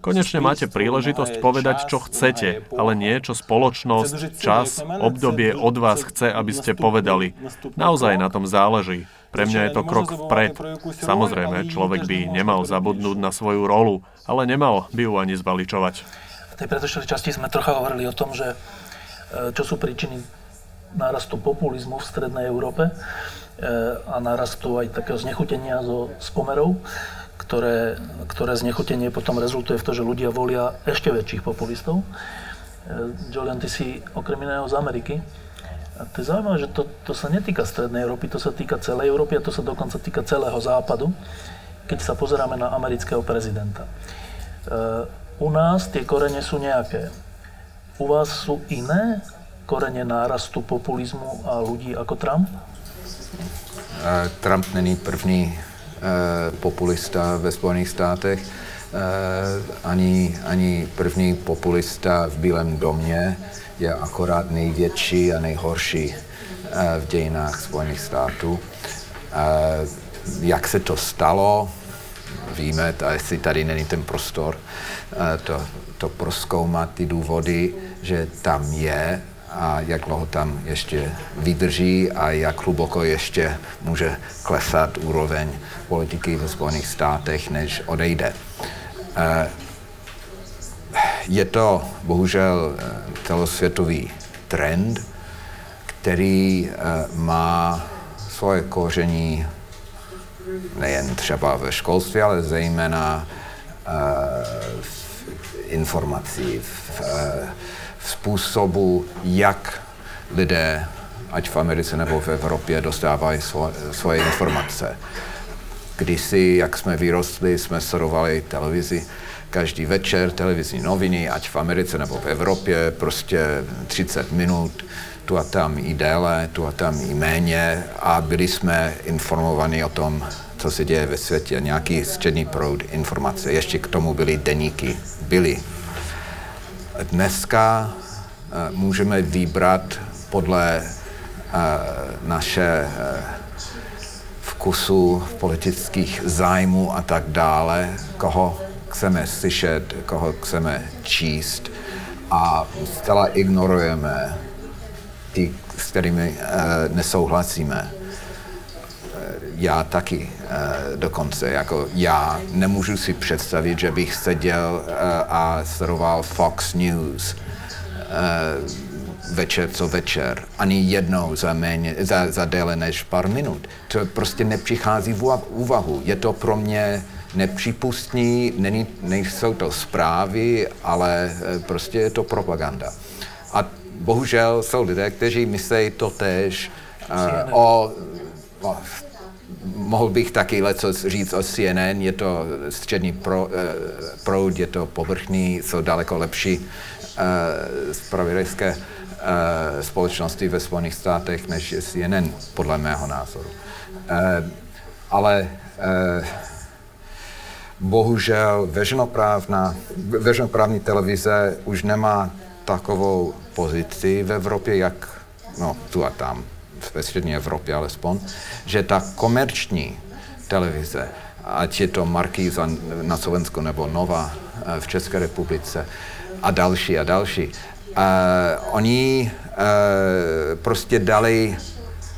Konečne máte príležitosť povedať, čo chcete, ale nie, čo spoločnosť, čas, obdobie od vás chce, aby ste povedali. Naozaj na tom záleží. Pre mňa je to krok vpred. Samozrejme, človek by nemal zabudnúť na svoju rolu, ale nemal by ju ani zvaličovať. V tej predošlej časti sme trocha hovorili o tom, že e, čo sú príčiny nárastu populizmu v strednej Európe e, a nárastu aj takého znechutenia zo spomerov, ktoré, ktoré znechutenie potom rezultuje v to, že ľudia volia ešte väčších populistov. E, Julian, ty si okrem iného z Ameriky. A to je zaujímavé, že to, to sa netýka strednej Európy, to sa týka celej Európy a to sa dokonca týka celého západu, keď sa pozeráme na amerického prezidenta. E, u nás tie korene sú nejaké. U vás sú iné korene nárastu populizmu a ľudí ako Trump? Eh, Trump není první eh, populista ve Spojených státech, ani, ani první populista v Bílém domě, je akorát největší a nejhorší eh, v dějinách Spojených států. Eh, Jak se to stalo, víme, jestli tady není ten prostor eh, to, to proskoumat, ty důvody, že tam je a jak dlouho tam ještě vydrží a jak hluboko ještě může klesat úroveň politiky ve Spojených státech, než odejde. Je to bohužel eh, celosvětový trend, který eh, má svoje koření nejen třeba ve školství, ale zejména eh, v informací, v, v způsobu, jak lidé, ať v Americe nebo v Evropě, dostávají svo, svoje informace. Kdysi, jak jsme vyrostli, jsme sledovali televizi každý večer, televizní noviny, ať v Americe nebo v Evropě, prostě 30 minut, tu a tam i déle, tu a tam i méně a byli jsme informovaní o tom, co se děje ve světě, nějaký střední proud informace. Ještě k tomu byly deníky. Byly. Dneska eh, můžeme vybrat podle eh, naše eh, vkusů, politických zájmů a tak dále, koho chceme slyšet, koho chceme číst a zcela ignorujeme ty, s kterými uh, nesouhlasíme. Já taky uh, dokonce, jako já nemůžu si představit, že bych seděl a sledoval Fox News večer co večer, ani jednou za, méně, za, za déle než pár minut. To prostě nepřichází v úvahu. Je to pro mě nepřípustní, není, nejsou to zprávy, ale eh, prostě je to propaganda. A bohužel jsou lidé, kteří myslí to tež uh, o, o mohl bych taky leco říct o CNN, je to střední pro, uh, proud, je to povrchní, jsou daleko lepší uh, spravodajské uh, společnosti ve Spojených státech, než je CNN, podle mého názoru. Uh, ale uh, bohužel veřejnoprávná, veřejnoprávní televize už nemá takovou pozici v Evropě, jak no, tu a tam, ve střední Evropě alespoň, že ta komerční televize, ať je to Markýza na Slovensku nebo Nova eh, v České republice a další a další, uh, oni uh, prostě dali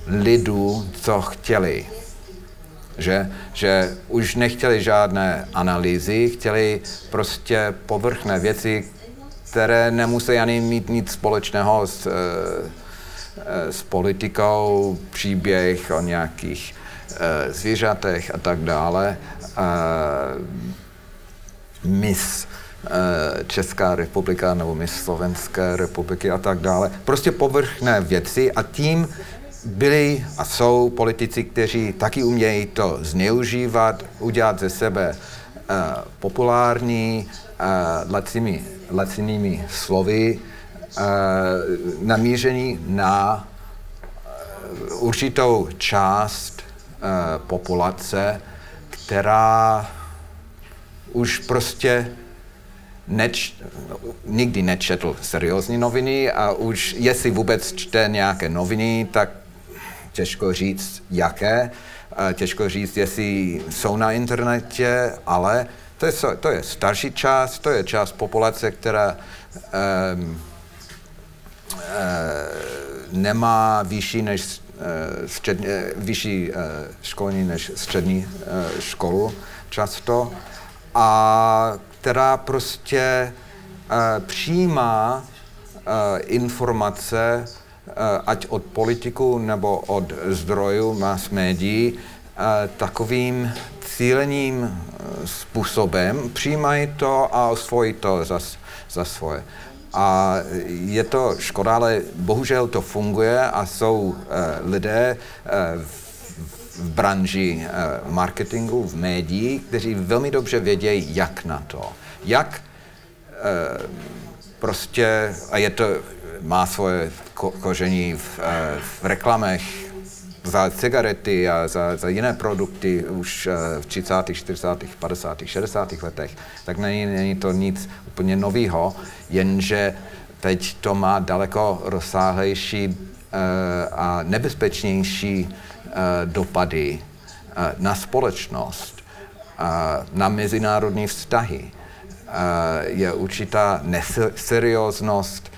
lidu, co chtěli že, že už nechtěli žádné analýzy, chtěli prostě povrchné věci, které nemusí ani mít nic společného s, eh, eh, s politikou, příběh o nějakých eh, zvířatech a tak dále. Mis Česká republika nebo mis Slovenské republiky a tak dále. Prostě povrchné věci a tím byli a jsou politici, kteří taky umějí to zneužívat, udělat ze sebe uh, populární uh, lacinými, lacinými slovy, uh, namíření na uh, určitou část uh, populace, která už prostě neč, nikdy nečetl seriózní noviny a už jestli vůbec čte nějaké noviny, tak těžko říct jaké, těžko říct, jestli jsou na internetě, ale to je, to je starší část, to je část populace, která um, uh, nemá vyšší než uh, střední, vyšší školní než střední školu často. A která prostě přijímá informace Eh, ať od politiků nebo od zdrojů mass médií, eh, takovým cíleným eh, způsobem přijímají to a osvojí to za, za svoje. A je to škoda, ale bohužel to funguje a jsou lidé v branži marketingu, v médiích, kteří velmi dobře vědějí, jak na to. Jak prostě, a je to má svoje ko- koření v, eh, v reklamech za cigarety a za, za jiné produkty už eh, v 30., 40., 50., 60. letech, tak není, není to nic úplně nového, jenže teď to má daleko rozsáhlejší eh, a nebezpečnější dopady na společnost, na mezinárodní vztahy. Je určitá neserióznost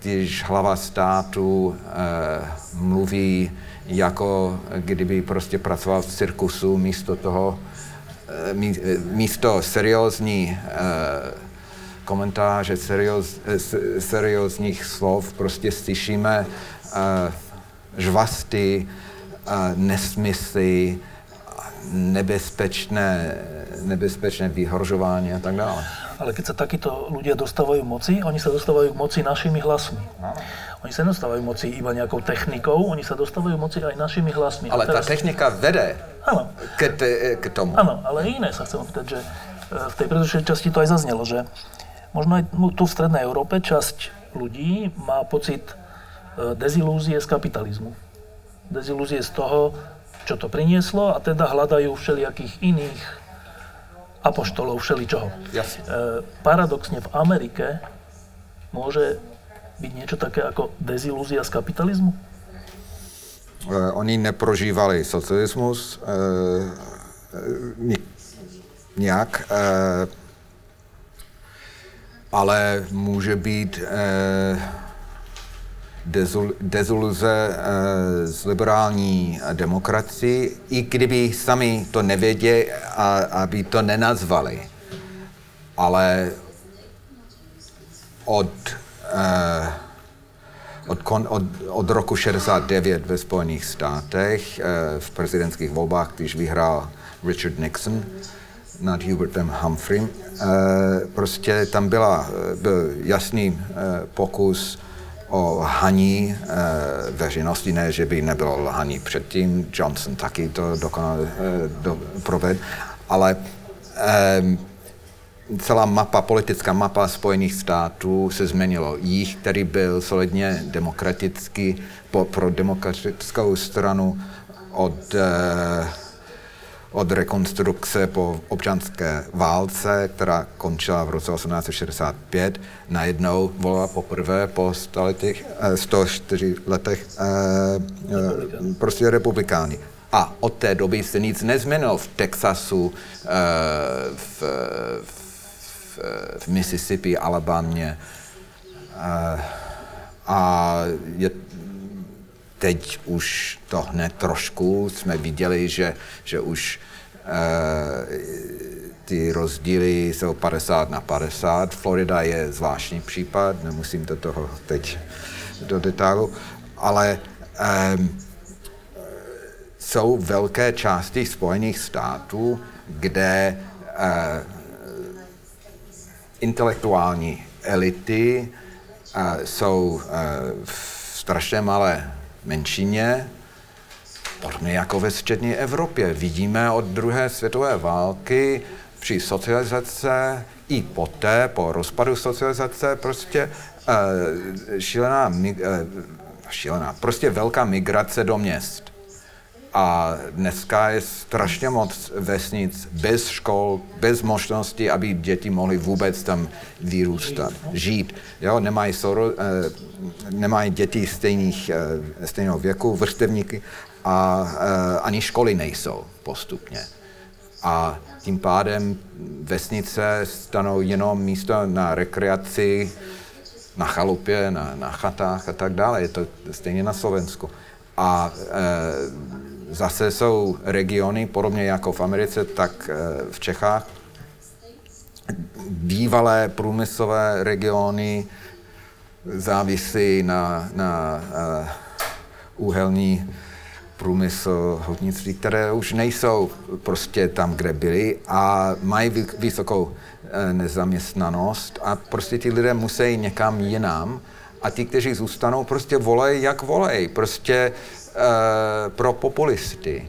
když hlava státu eh, mluví jako kdyby prostě pracoval v cirkusu místo toho, eh, místo seriózní eh, komentáře, serióz, seriózních slov, prostě slyšíme žvasty, nesmysly, nebezpečné, nebezpečné vyhrožování a tak dále. Ale keď sa takíto ľudia dostávajú moci, oni sa dostávajú k moci našimi hlasmi. No. Oni sa nedostávajú moci iba nejakou technikou, oni sa dostávajú moci aj našimi hlasmi. Ale teraz... tá technika vede ano. K, te, k tomu. Áno, ale iné sa chcem opýtať, že e, v tej predošlej časti to aj zaznelo, že možno aj tu v Strednej Európe časť ľudí má pocit e, dezilúzie z kapitalizmu. Dezilúzie z toho, čo to prinieslo a teda hľadajú všelijakých iných apoštolov všeličoho. Jasne. E, paradoxne v Amerike môže byť niečo také ako dezilúzia z kapitalizmu? Eh, Oni neprožívali socialismus ni- nějak, eh, ale může být eh, dezul- eh, z liberální demokracii, i kdyby sami to nevěděli a aby to nenazvali. Ale od, eh, od, od, od roku 69 ve Spojených státech eh, v prezidentských volbách, když vyhrál Richard Nixon nad Hubertem Humphreym, prostě tam byla, byl jasný pokus o lhaní eh, veřejnosti, ne, že by nebylo lhaní předtím, Johnson taky to dokonale eh, do, proved, ale eh, celá mapa, politická mapa Spojených států se změnilo. Jich, který byl solidně demokratický po, pro demokratickou stranu od, eh, od rekonstrukce po občanské válce, která končila v roce 1865, najednou volila poprvé po 100 letech, eh, 104 letech eh, eh, prostě republikány. A od té doby se nic nezměnilo v Texasu, v, v, v Mississippi, Alabamě. A je, teď už to hned trošku jsme viděli, že, že už eh, ty rozdíly jsou 50 na 50. Florida je zvláštní případ, nemusím do toho teď do detailu, ale ehm, jsou velké části Spojených států, kde eh, intelektuální elity eh, jsou eh, v strašně malé menšině, podobně jako ve střední Evropě. Vidíme od druhé světové války při socializace i poté, po rozpadu socializace, prostě eh, šílená, eh, šílená, prostě velká migrace do měst. A dneska je strašně moc vesnic bez škol, bez možnosti, aby děti mohly vůbec tam vyrůstat, žít. Jo, nemají, soro, eh, nemají děti stejných, eh, stejného věku, vrstevníky a eh, ani školy nejsou postupně. A tím pádem vesnice stanou jenom místo na rekreaci, na chalupě, na, na chatách a tak dále. Je to stejně na Slovensku. A e, zase jsou regiony, podobně jako v Americe, tak e, v Čechách, bývalé průmyslové regiony závisí na, na e, úhelní průmysl, hodnictví, které už nejsou prostě tam, kde byly a mají vy- vysokou eh, nezaměstnanost a prostě ti lidé musí někam jinam a ti, kteří zůstanou, prostě volej, jak volej, prostě pro populisty.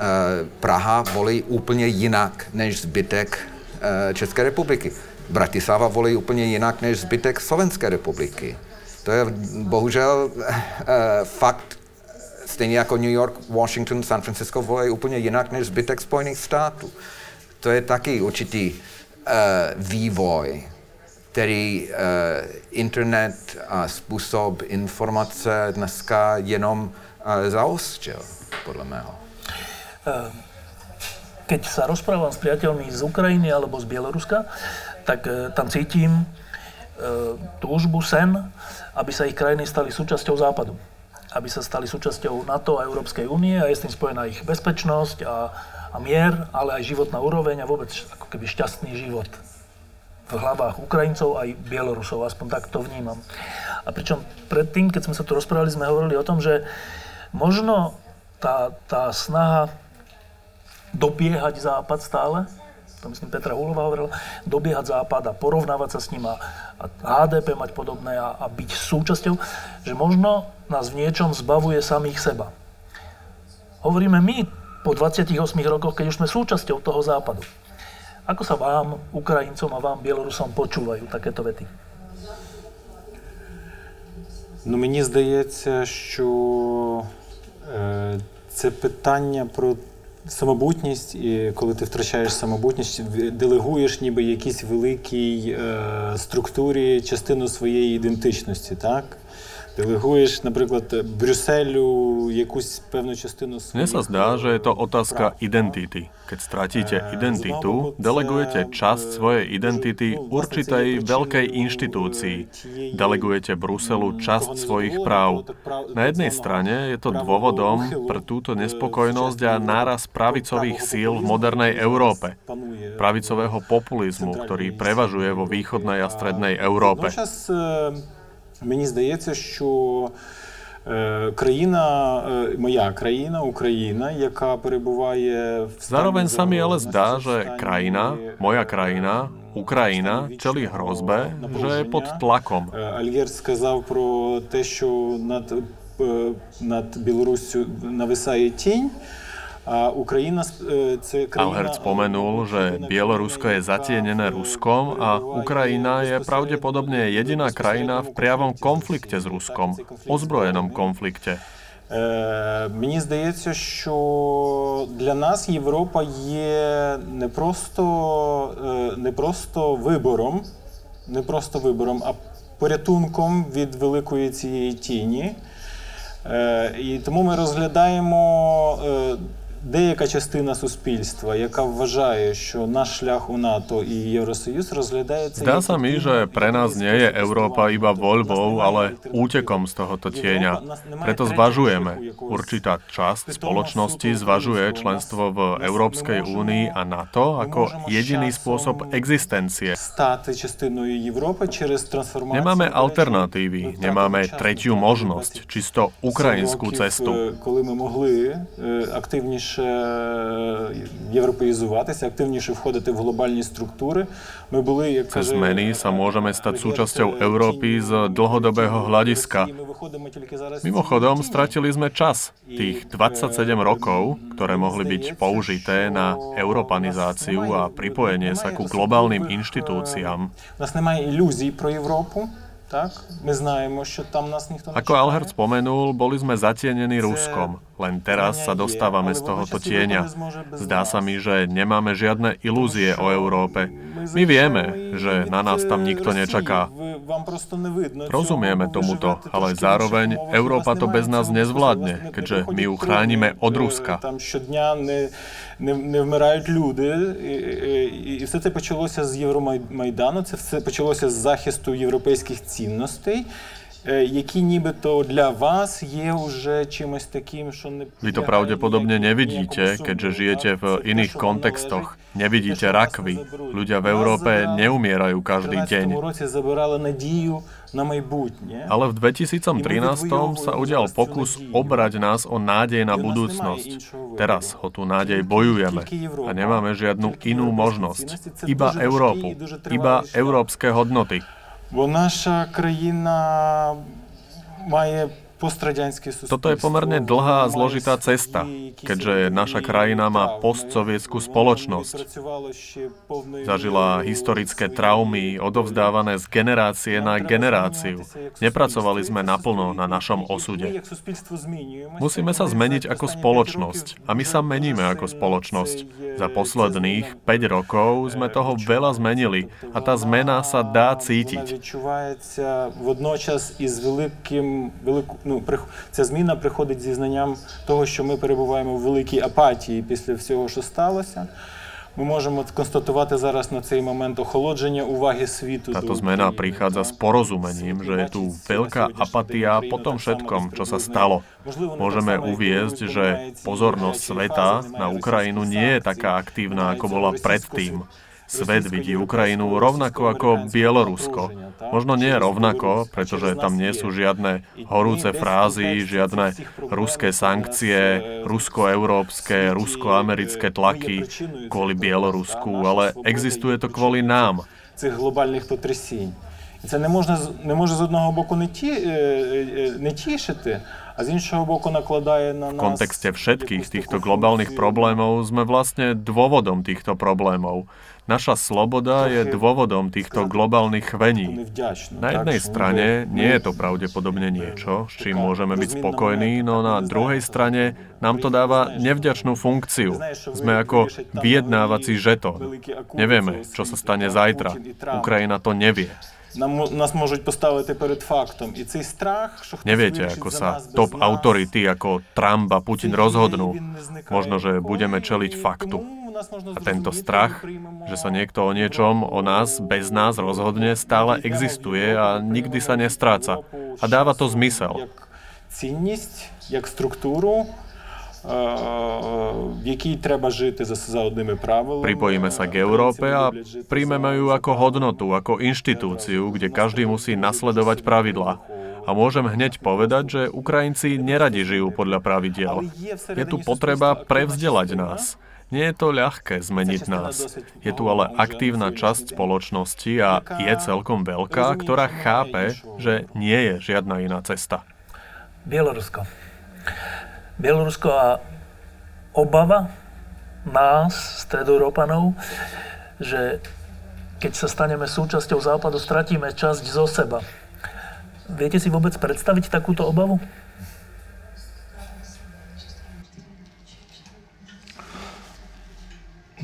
Eh, Praha volí úplně jinak než zbytek eh, České republiky. Bratislava volí úplně jinak než zbytek Slovenské republiky. To je bohužel eh, fakt Stejně jako New York, Washington, San Francisco volí úplně jinak než zbytek Spojených států. To je taky určitý vývoj, který internet a způsob informace dneska jenom zaostřil, podle mého. Keď sa rozprávam s priateľmi z Ukrajiny alebo z Bieloruska, tak e, tam cítim e, túžbu, sen, aby sa ich krajiny stali súčasťou Západu. Aby sa stali súčasťou NATO a Európskej únie a je s tým spojená ich bezpečnosť a, a mier, ale aj životná úroveň a vôbec ako keby šťastný život v hlavách Ukrajincov aj Bielorusov, aspoň tak to vnímam. A pričom predtým, keď sme sa tu rozprávali, sme hovorili o tom, že možno tá, tá snaha dobiehať Západ stále, to myslím Petra Hulová hovorila, dobiehať Západ a porovnávať sa s ním a, a HDP mať podobné a, a byť súčasťou, že možno nás v niečom zbavuje samých seba. Hovoríme my po 28 rokoch, keď už sme súčasťou toho Západu. Ako sa vám, Ukrajincom a vám, Bielorusom, počúvajú takéto vety? Ну, мені здається, що е, це питання про самобутність, і коли ти втрачаєш самобутність, делегуєш ніби якійсь великій е, структурі частину своєї ідентичності, так? Deleguješ, napríklad, Bruselu jakús pevnú častinu svojich... Mne sa zdá, že je to otázka identity. Keď stratíte identitu, delegujete časť svojej identity určitej veľkej inštitúcii. Delegujete Bruselu časť svojich práv. Na jednej strane je to dôvodom pre túto nespokojnosť a náraz pravicových síl v modernej Európe, pravicového populizmu, ktorý prevažuje vo východnej a strednej Európe. Мені здається, що країна, моя країна, Україна, яка перебуває в Zároveň sa mi ale zdá, že krajina, moja krajina, Ukrajina, čelí hrozbe, že je pod tlakom. Альєр сказав про те, що над, над Білоруссю нависає тінь. Alhert spomenul, že Bielorusko je zatienené Ruskom a Ukrajina je pravdepodobne jediná krajina v priavom konflikte s Ruskom, ozbrojenom konflikte. Мені здається, що для нас Європа є не просто, не просто вибором, не просто вибором, а порятунком від великої цієї тіні. І тому ми розглядаємо деяка частина суспільства, яка вважає, що наш шлях у НАТО і Євросоюз розглядається... Zdá sa mi, že pre nás nie je Európa iba voľbou, ale útekom z tohoto tieňa. Preto zvažujeme. Určitá časť spoločnosti zvažuje členstvo v Európskej únii a NATO ako jediný spôsob existencie. Stať частиною Європи через трансформацію... Nemáme alternatívy, nemáme tretiu možnosť, čisto ukrajinskú cestu. Коли ми могли активніше європеїзуватися, активніше входити в глобальні структури. Ми були, як Cez zmeny sa môžeme stať súčasťou Európy z dlhodobého hľadiska. Mimochodom, stratili sme čas. Tých 27 rokov, ktoré mohli byť použité na europanizáciu a pripojenie sa ku globálnym inštitúciám. У нас немає ілюзій про Європу. Tak? My знаємо, що tam nás nikto Ako Alhert spomenul, boli sme zatienení Ruskom. Len teraz sa dostávame z tohoto tieňa. Zdá sa mi, že nemáme žiadne ilúzie o Európe. My vieme, že na nás tam nikto nečaká. Rozumieme tomuto, ale zároveň Európa to bez nás nezvládne, keďže my ju chránime od Ruska. Не, не вмирають люди. І, і, і все це почалося з Євромайдану, це все почалося з захисту європейських цінностей. які нібито для вас є вже чимось таким, що не... Vy to pravdepodobne nevidíte, keďže žijete v iných kontextoch. Nevidíte rakvy. Ľudia v Európe neumierajú každý deň. Ale v 2013 sa udial pokus obrať nás o nádej na budúcnosť. Teraz o tú nádej bojujeme a nemáme žiadnu inú možnosť. Iba Európu. Iba európske hodnoty. Бо наша країна має Toto je pomerne dlhá a zložitá cesta, keďže naša krajina má postsovietskú spoločnosť. Zažila historické traumy, odovzdávané z generácie na generáciu. Nepracovali sme naplno na našom osude. Musíme sa zmeniť ako spoločnosť a my sa meníme ako spoločnosť. Za posledných 5 rokov sme toho veľa zmenili a tá zmena sa dá cítiť Водночас із великим ну, ця зміна приходить зі знанням того, що ми перебуваємо в великій апатії після всього, що сталося. Ми можемо констатувати зараз на цей момент охолодження уваги світу. Táto zmena prichádza s porozumením, že je tu veľká apatia po tom všetkom, čo sa stalo. Môžeme uviezť, že pozornosť sveta na Ukrajinu nie je taká aktívna, ako bola predtým. Svet vidí Ukrajinu rovnako ako Bielorusko. Možno nie rovnako, pretože tam nie sú žiadne horúce frázy, žiadne ruské sankcie, rusko-európske, rusko-americké tlaky kvôli Bielorusku, ale existuje to kvôli nám. Цих глобальних потрясінь. І це не можна не може з одного боку не ті не тішити, a z іншого боку nakladає на нас... V kontexte všetkých týchto globálnych problémov sme vlastne dôvodom týchto problémov. Naša sloboda je dôvodom týchto globálnych chvení. Na jednej strane nie je to pravdepodobne niečo, s čím môžeme byť spokojní, no na druhej strane nám to dáva nevďačnú funkciu. Sme ako vyjednávací žeton. Nevieme, čo sa stane zajtra. Ukrajina to nevie. Nás môžu postaviť pred faktom. I cej strach, že Neviete, ako sa top autority ako Trump a Putin rozhodnú. Možno, že budeme čeliť faktu. тому у нас можна A tento зрозуміти, strach, ми приймемо že sa niekto o niečom, o nás, bez nás rozhodne, stále existuje a nikdy sa nestráca. A dáva to zmysel. як цінність, як структуру, е, в якій треба жити за, за одними правилами. Pripojíme sa k Európe a príjmeme ju ako hodnotu, ako inštitúciu, kde každý musí nasledovať pravidlá. A môžem hneď povedať, že Ukrajinci neradi žijú podľa pravidiel. Je tu potreba prevzdelať nás. Nie je to ľahké zmeniť nás. Je tu ale aktívna časť spoločnosti a je celkom veľká, ktorá chápe, že nie je žiadna iná cesta. Bielorusko. Bielorusko a obava nás, stredoeurópanov, že keď sa staneme súčasťou Západu, stratíme časť zo seba. Viete si vôbec predstaviť takúto obavu?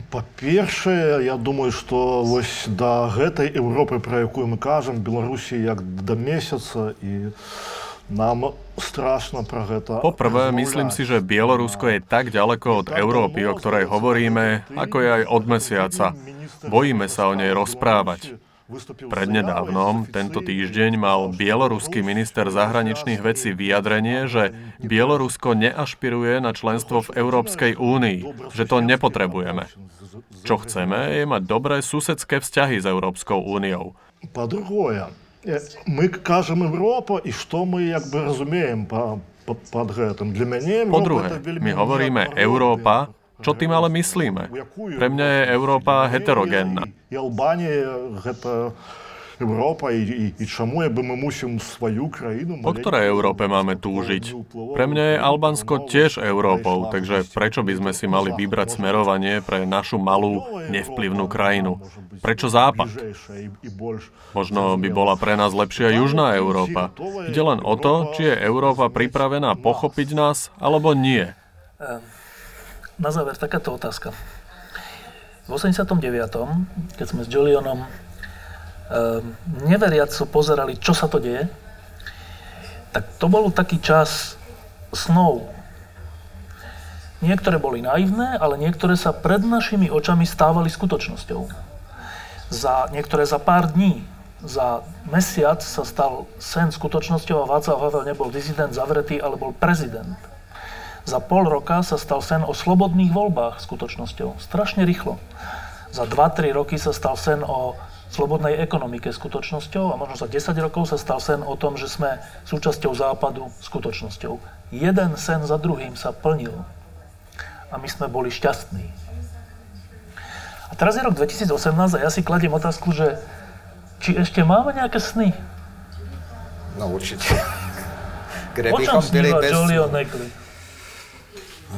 Па-першае, я думаю, што вось да гэтай Еўропы, пра якую мы кажам, Беларусі як да месяца і нам страшно пра гэта. Poprvé, myslím si, že Bielorusko je tak ďaleko od Európy, o ktorej hovoríme, ako je aj od mesiaca. Bojíme sa o nej rozprávať. Prednedávnom, tento týždeň, mal bieloruský minister zahraničných vecí vyjadrenie, že Bielorusko neašpiruje na členstvo v Európskej únii, že to nepotrebujeme. Čo chceme, je mať dobré susedské vzťahy s Európskou úniou. Па-другое, э, мы кажам Европа і што мы як бы разумеем па, па, пад гэтым. Для мяне Po druhé, my hovoríme Európa, čo tým ale myslíme? Pre mňa je Európa heterogénna. E, Európa i, i, i čomu je, my musím svoju krajinu... Po ktorej Európe máme túžiť? Pre mňa je Albánsko tiež Európou, takže prečo by sme si mali vybrať smerovanie pre našu malú, nevplyvnú krajinu? Prečo Západ? Možno by bola pre nás lepšia Južná Európa. Ide len o to, či je Európa pripravená pochopiť nás, alebo nie. Ehm, na záver takáto otázka. V 89., keď sme s Jolionom um, neveriaco pozerali, čo sa to deje, tak to bol taký čas snov. Niektoré boli naivné, ale niektoré sa pred našimi očami stávali skutočnosťou. Za, niektoré za pár dní, za mesiac sa stal sen skutočnosťou a Václav Havel nebol dizident zavretý, ale bol prezident. Za pol roka sa stal sen o slobodných voľbách skutočnosťou. Strašne rýchlo. Za 2-3 roky sa stal sen o slobodnej ekonomike skutočnosťou a možno za 10 rokov sa stal sen o tom, že sme súčasťou západu skutočnosťou. Jeden sen za druhým sa plnil a my sme boli šťastní. A teraz je rok 2018 a ja si kladiem otázku, že či ešte máme nejaké sny? No určitě. Kde bychom byli bez... Negli?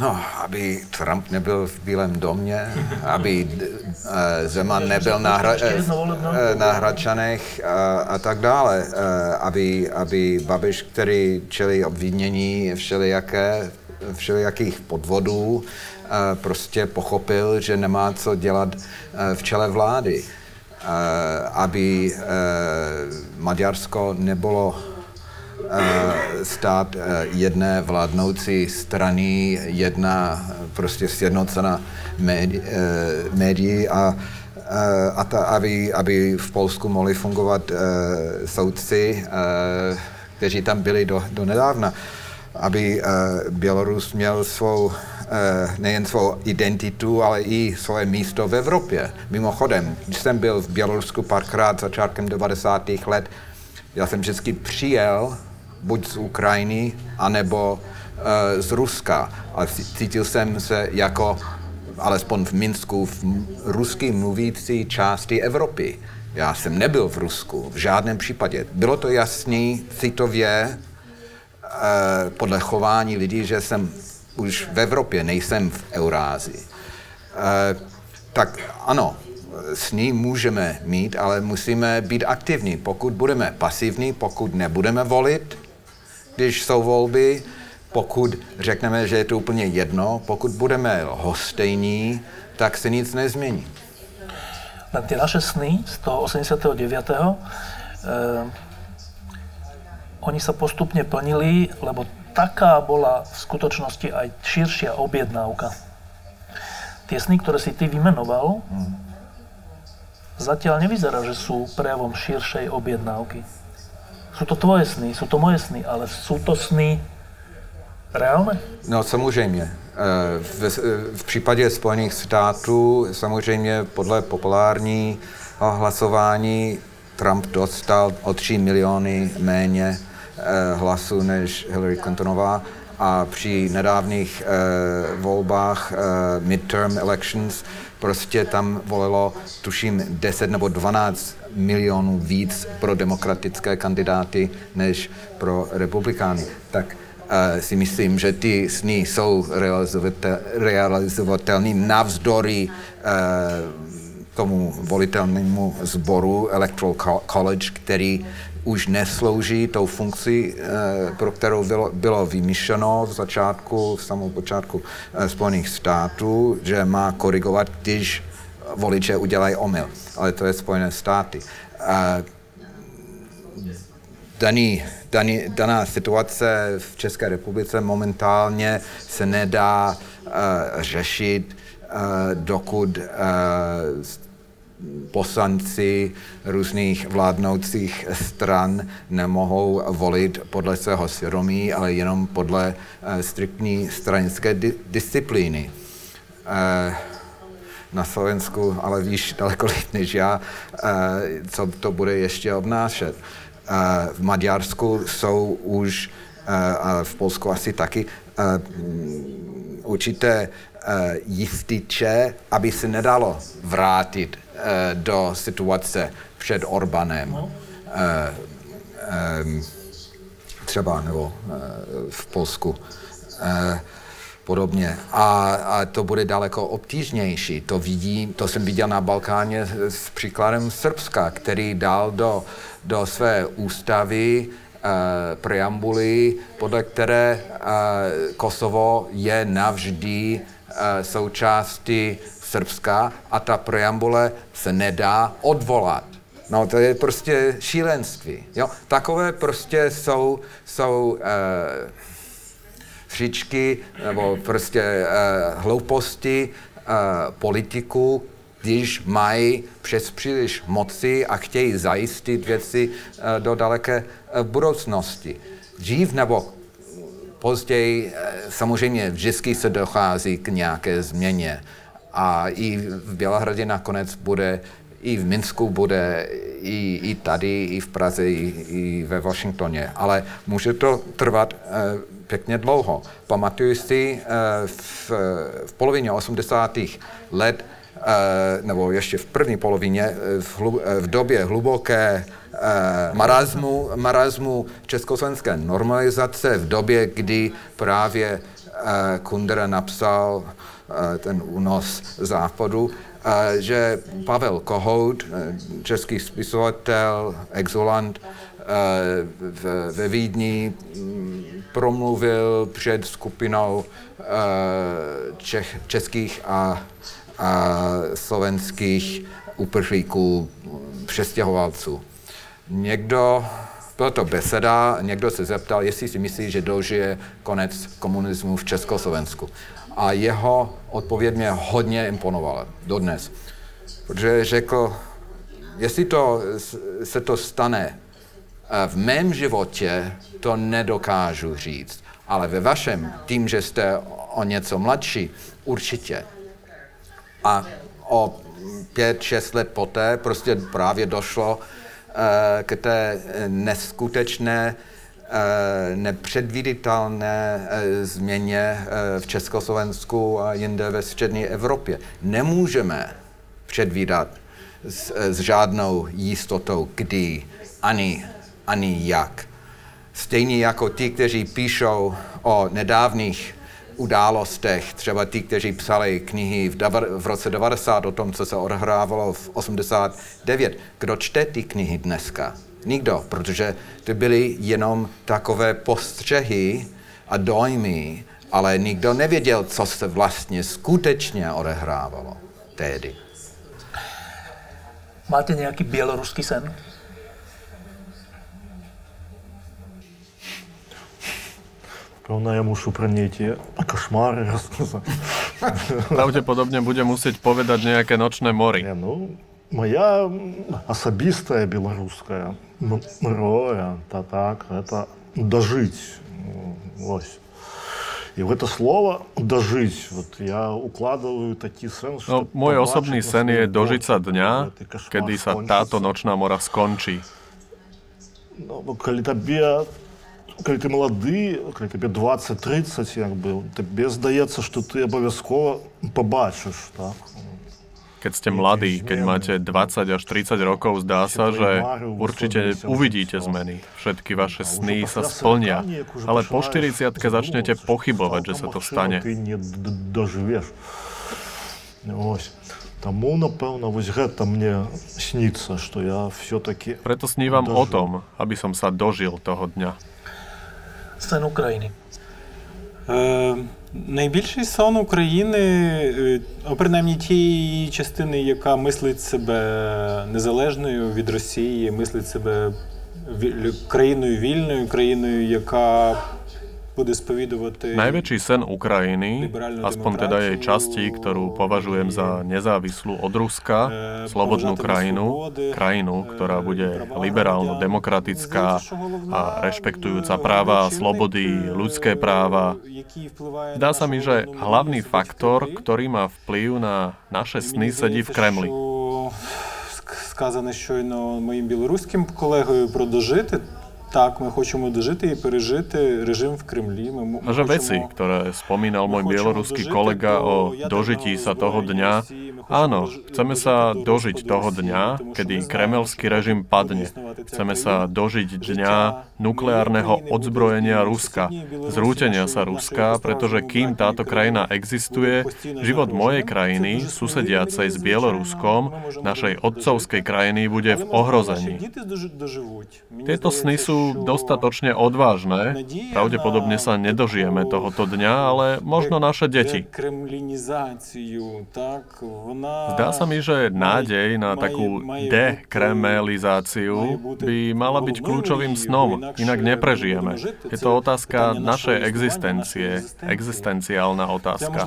No, aby Trump nebyl v Bílém domě, aby uh, Zeman nebyl na, hra, eh, na Hradčanech a, a tak dále. Uh, aby, aby Babiš, který čelí obvinění všelijaké, všelijakých podvodů, prostě pochopil, že nemá co dělat v čele vlády. Aby Maďarsko nebylo eh, stát eh, jedné vládnoucí strany, jedna eh, prostě eh, médií a, eh, a ta, aby, aby v Polsku mohli fungovat soudci, kteří tam byli do, do nedávna, aby Bělorus měl svou nejen svou identitu, ale i svoje místo v Evropě. Mimochodem, když jsem byl v Bělorusku párkrát začátkem 90. let, já jsem vždycky přijel buď z Ukrajiny, anebo e, z Ruska. A cítil jsem se jako, alespoň v Minsku, v rusky mluvící části Evropy. Já jsem nebyl v Rusku, v žádném případě. Bylo to jasný citově e, podle chování lidí, že jsem už v Evropě, nejsem v Eurázii. E, tak ano, sny můžeme mít, ale musíme být aktivní. Pokud budeme pasivní, pokud nebudeme volit, když jsou volby, pokud řekneme, že je to úplně jedno, pokud budeme hostejní, tak se nic nezmění. Len tie naše sny z toho 89. oni sa postupne plnili, lebo taká bola v skutočnosti aj širšia objednávka. Tie sny, ktoré si ty vymenoval, mm. zatiaľ nevyzerá, že sú prejavom širšej objednávky. Sú to tvoje sny, sú to moje sny, ale sú to sny reálne? No samozřejmě. E, v, v případě Spojených států samozřejmě podle populární hlasování Trump dostal o 3 miliony méně Eh, hlasů než Hillary Clintonová a při nedávných volbách, midterm elections, prostě tam volilo, tuším, 10 nebo 12 milionů víc pro demokratické kandidáty než pro republikány. Tak si myslím, že ty sny jsou realizovatelné navzdory tomu volitelnému sboru Electoral College, který už neslouží tou funkci, eh, pro kterou bylo, bylo vymyšleno v začátku, v samou počátku eh, Spojených států, že má korigovat, když voliče udělají omyl. Ale to je Spojené státy. Daný, daný, daná situace v České republice momentálně se nedá uh, řešit, uh, dokud uh, poslanci různých vládnoucích stran nemohou volit podle svého svědomí, ale jenom podle uh, striktní stranické di- disciplíny. Uh, na Slovensku, ale víš daleko líp než já, uh, co to bude ještě obnášet. Uh, v Maďarsku jsou už, uh, a v Polsku asi taky, určité jističe, aby se nedalo vrátit Eh, do situace před Orbanem. No. Eh, třeba nebo eh, v Polsku podobně. A, a to bude daleko obtížnější. To vidím, to jsem viděl na Balkáně s příkladem Srbska, který dal do, do své ústavy preambuly, podle které Kosovo je navždy součástí Srbska a ta preambule se nedá odvolat. No to je prostě šílenství. Jo? Takové prostě jsou, jsou uh, příčky nebo prostě uh, hlouposti uh, politiků, když mají přes příliš moci a chtějí zajistit věci uh, do daleké uh, budoucnosti. Dřív nebo později samozřejmě vždycky se dochází k nějaké změně a i v Bělehradě nakonec bude, i v Minsku bude, i, i tady, i v Praze, i, i ve Washingtoně. Ale může to trvat e, pěkně dlouho. Pamatuju si e, v, v polovině 80. let, e, nebo ještě v první polovině, v, hlu, v době hluboké marazmu, marazmu československé normalizace, v době, kdy právě Kundera napsal ten únos západu, že Pavel Kohout, český spisovatel, exulant, ve Vídni mm, promluvil před skupinou čech, českých a, a slovenských uprchlíků, přestěhovalců. Někdo, byla to beseda, někdo se zeptal, jestli si myslí, že dožije konec komunismu v Československu a jeho odpověď mě hodně imponovala dodnes. Protože řekl, jestli to, se to stane v mém životě, to nedokážu říct, ale ve vašem, tím, že jste o něco mladší, určitě. A o pět, šest let poté prostě právě došlo uh, k té neskutečné Eh, nepředvíditelné eh, změně eh, v Československu a jinde ve střední Evropě. Nemůžeme předvídat s, s žádnou jistotou, kdy, ani, ani jak. Stejně jako ti, kteří píšou o nedávných událostech, třeba ti, kteří psali knihy v, v roce 90 o tom, co se odhrávalo v 89. Kdo čte ty knihy dneska? Nikdo, protože to byly jenom takové postřehy a dojmy, ale nikdo nevěděl, co se vlastně skutečně odehrávalo tehdy. Máte nějaký běloruský sen? Ровно я мушу про эти кошмары рассказать. Pravdepodobne bude musieť povedať nejaké nočné mory. Не, ну, моя особистая белорусская м- мроя, та так, это дожить. Ну, Ось. И в это слово «дожить» вот я укладываю такий сенс, No, что môj побачить osobný на sen je своей dožiť sa кожі, dňa, коли цей кошмар kedy sa скончится. táto nočná mora skončí. Ну, коли тебе, коли ти молодий, коли тобі 20-30, якби, тобі здається, що ти обов'язково побачиш, так? Keď ste mladí, keď máte 20 až 30 rokov, zdá sa, že určite uvidíte zmeny. Všetky vaše sny sa splnia. Ale po 40 začnete pochybovať, že sa to stane. Ти не д- доживеш. Ось. Тому, напевно, ось гэта мне сніцца, што я все-таки Preto snívam o tom, aby som sa dožil toho dňa. Sen України? Е, найбільший сон України, е, принаймні тієї частини, яка мислить себе незалежною від Росії, мислить себе країною вільною, країною, яка Najväčší sen Ukrajiny, aspoň teda jej časti, ktorú považujem za nezávislú od Ruska, slobodnú krajinu, krajinu, ktorá bude liberálno-demokratická a rešpektujúca práva a slobody, ľudské práva. Zdá sa mi, že hlavný faktor, ktorý má vplyv na naše sny, sedí v Kremli. Що ск- Сказане щойно моїм білоруським колегою про дожити. Так, ми хочемо дожити і пережити режим в Кремлі. Ми м- A že veci, хочемо ktoré spomínal môj bieloruský kolega o dožití sa toho dňa, áno, chceme sa dožiť toho dňa, kedy kremelský režim padne. Chceme sa dožiť dňa nukleárneho odzbrojenia Ruska, zrútenia sa Ruska, pretože kým táto krajina existuje, život mojej krajiny, susediacej s Bieloruskom, našej otcovskej krajiny, bude v ohrození. Діти дожи- доживуть. Мені Tieto sny здається, dostatočne odvážne, pravdepodobne sa nedožijeme tohoto dňa, ale možno naše deti. Zdá sa mi, že nádej na takú dekremelizáciu by mala byť kľúčovým snom, inak neprežijeme. Je to otázka našej existencie, existenciálna otázka.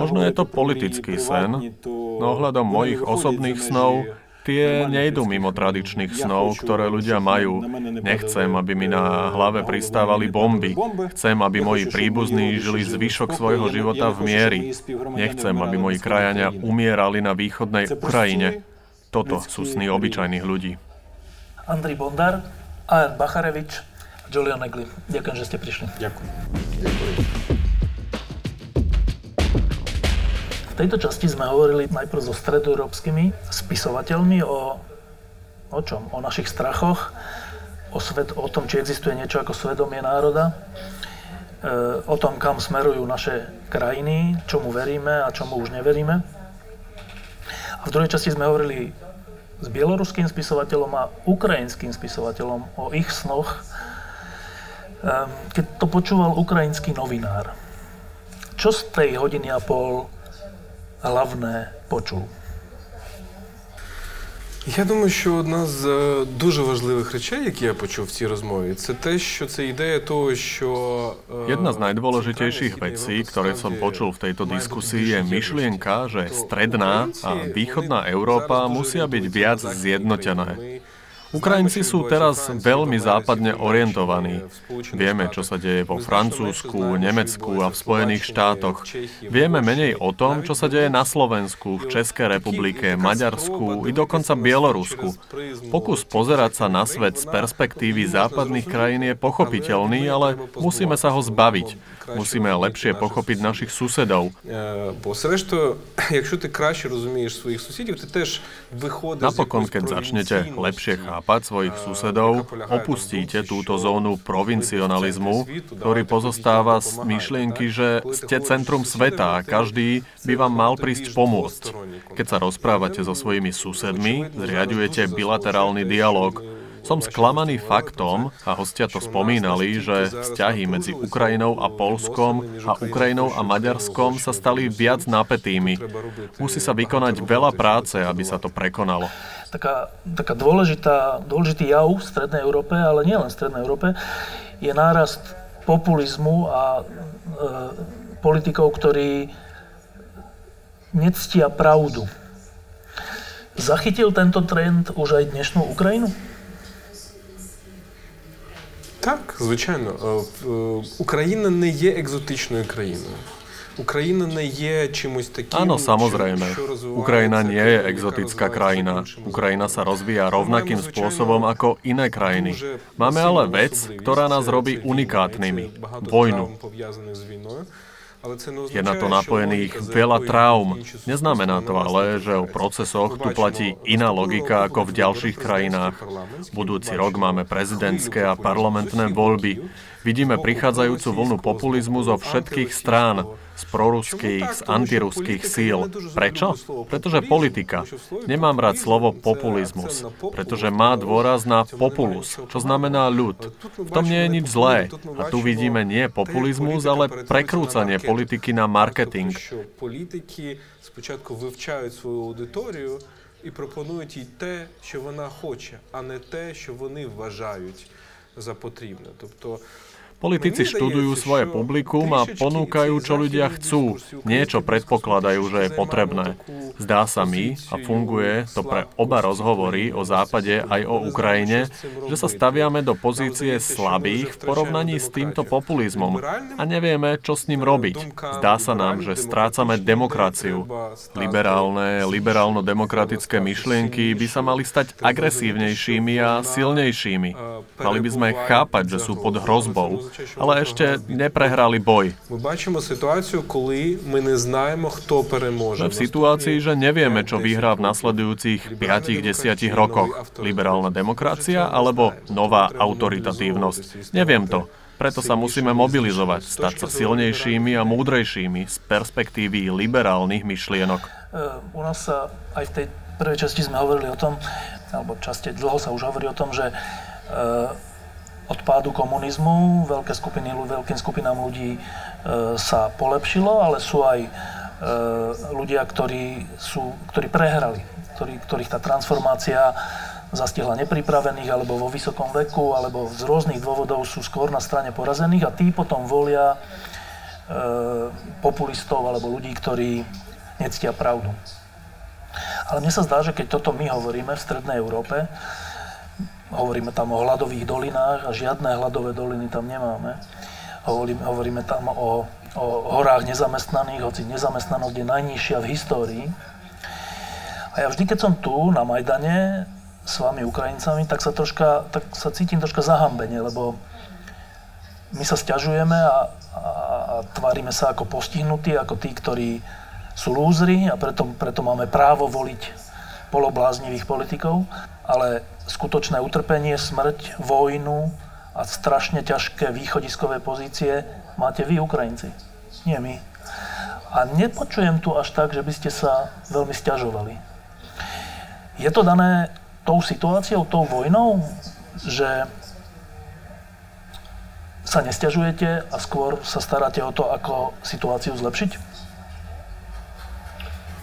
Možno je to politický sen, no ohľadom mojich osobných snov snov, tie nejdú mimo tradičných snov, ktoré ľudia majú. Nechcem, aby mi na hlave pristávali bomby. Chcem, aby moji príbuzní žili zvyšok svojho života v miery. Nechcem, aby moji krajania umierali na východnej Ukrajine. Toto sú sny obyčajných ľudí. Andri Bondar, Ajan Bacharevič, Julian Egli. Ďakujem, že ste prišli. Ďakujem. Ďakujem. Tejto časti sme hovorili najprv so stredoeurópskymi spisovateľmi o, o čom? O našich strachoch, o, svet, o tom, či existuje niečo ako svedomie národa, e, o tom, kam smerujú naše krajiny, čomu veríme a čomu už neveríme. A v druhej časti sme hovorili s bieloruským spisovateľom a ukrajinským spisovateľom o ich snoch, e, keď to počúval ukrajinský novinár. Čo z tej hodiny a pol hlavné почув. Я думаю, що одна з е, дуже важливих речей, які я почув в цій розмові, це те, що це ідея того, що е, Jedna z najdôležitejších vecí, ktoré som počul v tejto diskusii, je myšlienka, že stredná a východná Európa musia byť viac zjednotené. Ukrajinci sú teraz veľmi západne orientovaní. Vieme, čo sa deje vo Francúzsku, Nemecku a v Spojených štátoch. Vieme menej o tom, čo sa deje na Slovensku, v Českej republike, Maďarsku i dokonca Bielorusku. Pokus pozerať sa na svet z perspektívy západných krajín je pochopiteľný, ale musíme sa ho zbaviť. Musíme lepšie pochopiť našich susedov. Е, Бо зрештою, якщо ти краще розумієш своїх сусідів, ти теж виходиш Napokon, keď začnete lepšie chápať svojich susedov, opustíte túto zónu provincionalizmu, ktorý pozostáva z myšlienky, že ste centrum sveta a každý by vám mal prísť pomôcť. Keď sa rozprávate so svojimi susedmi, zriadujete bilaterálny dialog, som sklamaný faktom, a hostia to spomínali, že vzťahy medzi Ukrajinou a Polskom a Ukrajinou a Maďarskom sa stali viac napätými. Musí sa vykonať veľa práce, aby sa to prekonalo. Taká, taká dôležitá, dôležitý jav v Strednej Európe, ale nie len v Strednej Európe, je nárast populizmu a e, politikov, ktorí nectia pravdu. Zachytil tento trend už aj dnešnú Ukrajinu? Так, звичайно. Е, е, Україна не є екзотичною країною. Ukrajina не є чимось таким, Áno, samozrejme. čo rozvíjaється Ukrajina nie je яка exotická розвивається krajina. іншими Ukrajina sa rozvíja Маємо, rovnakým звичайно, spôsobom ako iné krajiny. дуже Máme ale сильну vec, особливість. ktorá nás Це- robí це війна, unikátnymi. і це багато Vojnu. Je na to napojených veľa traum. Neznamená to ale, že o procesoch tu platí iná logika ako v ďalších krajinách. Budúci rok máme prezidentské a parlamentné voľby. Vidíme prichádzajúcu vlnu populizmu zo všetkých strán z Чому proruských, так? z Тому що antiruských політика, síl. я не дуже Prečo? люблю слово Pretože популізм, politika. тому що в слові Nemám rád популізм slovo це populizmus, акцент на попул, pretože má тобто dôraz na в цьому немає populus, нічого čo поганого. znamená ľud. Але тут ми V tom nie je бачимо nič не zlé. популізм, тут ми A tu бачимо vidíme nie те, як populizmus, політика ale перетворюється на prekrúcanie маркетинг. politiky na marketing. Тобто, що політики спочатку вивчають свою аудиторію і пропонують їй те, що вона хоче, а не те, що вони вважають за потрібне. Тобто Politici študujú svoje publikum a ponúkajú, čo ľudia chcú. Niečo predpokladajú, že je potrebné. Zdá sa mi, a funguje to pre oba rozhovory o Západe aj o Ukrajine, že sa staviame do pozície slabých v porovnaní s týmto populizmom a nevieme, čo s ním robiť. Zdá sa nám, že strácame demokraciu. Liberálne, liberálno-demokratické myšlienky by sa mali stať agresívnejšími a silnejšími. Mali by sme chápať, že sú pod hrozbou, ale ešte neprehrali boj. Ми бачимо ситуацію, коли ми не знаємо, хто переможе. Sme v situácii, že nevieme, čo vyhrá v nasledujúcich 5-10 rokoch. Liberálna demokracia alebo nová autoritatívnosť. Neviem to. Preto sa musíme mobilizovať, stať sa silnejšími a múdrejšími z perspektívy liberálnych myšlienok. E, U nás sa aj v tej prvej časti sme hovorili o tom, alebo časte dlho sa už hovorí o tom, že e, od pádu komunizmu veľké skupiny, veľkým skupinám ľudí e, sa polepšilo, ale sú aj e, ľudia, ktorí, sú, ktorí prehrali, ktorí, ktorých tá transformácia zastihla nepripravených, alebo vo vysokom veku, alebo z rôznych dôvodov sú skôr na strane porazených a tí potom volia e, populistov alebo ľudí, ktorí nectia pravdu. Ale mne sa zdá, že keď toto my hovoríme v Strednej Európe, hovoríme tam o hladových dolinách a žiadne hladové doliny tam nemáme. Hovoríme, hovoríme tam o, o horách nezamestnaných, hoci nezamestnanosť je najnižšia v histórii. A ja vždy, keď som tu na Majdane s vami Ukrajincami, tak sa, troška, tak sa cítim troška zahambene, lebo my sa stiažujeme a, a, a tvárime sa ako postihnutí, ako tí, ktorí sú lúzri a preto, preto máme právo voliť polobláznivých politikov, ale skutočné utrpenie, smrť, vojnu a strašne ťažké východiskové pozície máte vy, Ukrajinci, nie my. A nepočujem tu až tak, že by ste sa veľmi stiažovali. Je to dané tou situáciou, tou vojnou, že sa nestiažujete a skôr sa staráte o to, ako situáciu zlepšiť?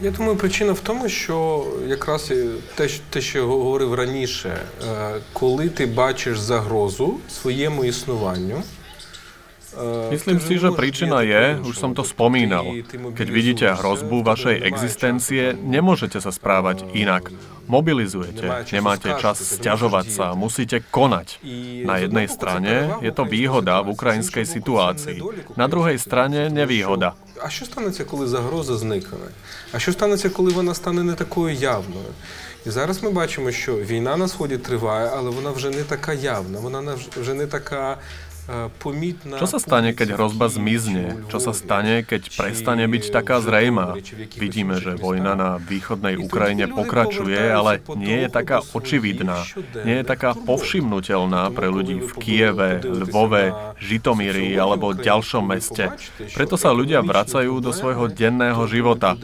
Я думаю, причина в тому, що якраз те, те, що я говорив раніше, е, коли ти бачиш загрозу своєму існуванню. Е, Myslím si, že príčina je, už som to spomínal, keď vidíte hrozbu vašej existencie, nemôžete sa správať inak. Mobilizujete, nemáte čas to stiažovať sa, musíte konať. Na jednej strane je to výhoda v ukrajinskej situácii. Na druhej strane nevýhoda. А що станеться, коли загроза зникне? А що станеться, коли вона стане не такою явною? І зараз ми бачимо, що війна на сході триває, але вона вже не така явна, вона вже не така Čo sa stane, keď hrozba zmizne? Čo sa stane, keď prestane byť taká zrejmá? Vidíme, že vojna na východnej Ukrajine pokračuje, ale nie je taká očividná. Nie je taká povšimnutelná pre ľudí v Kieve, Lvove, Žitomíri alebo ďalšom meste. Preto sa ľudia vracajú do svojho denného života.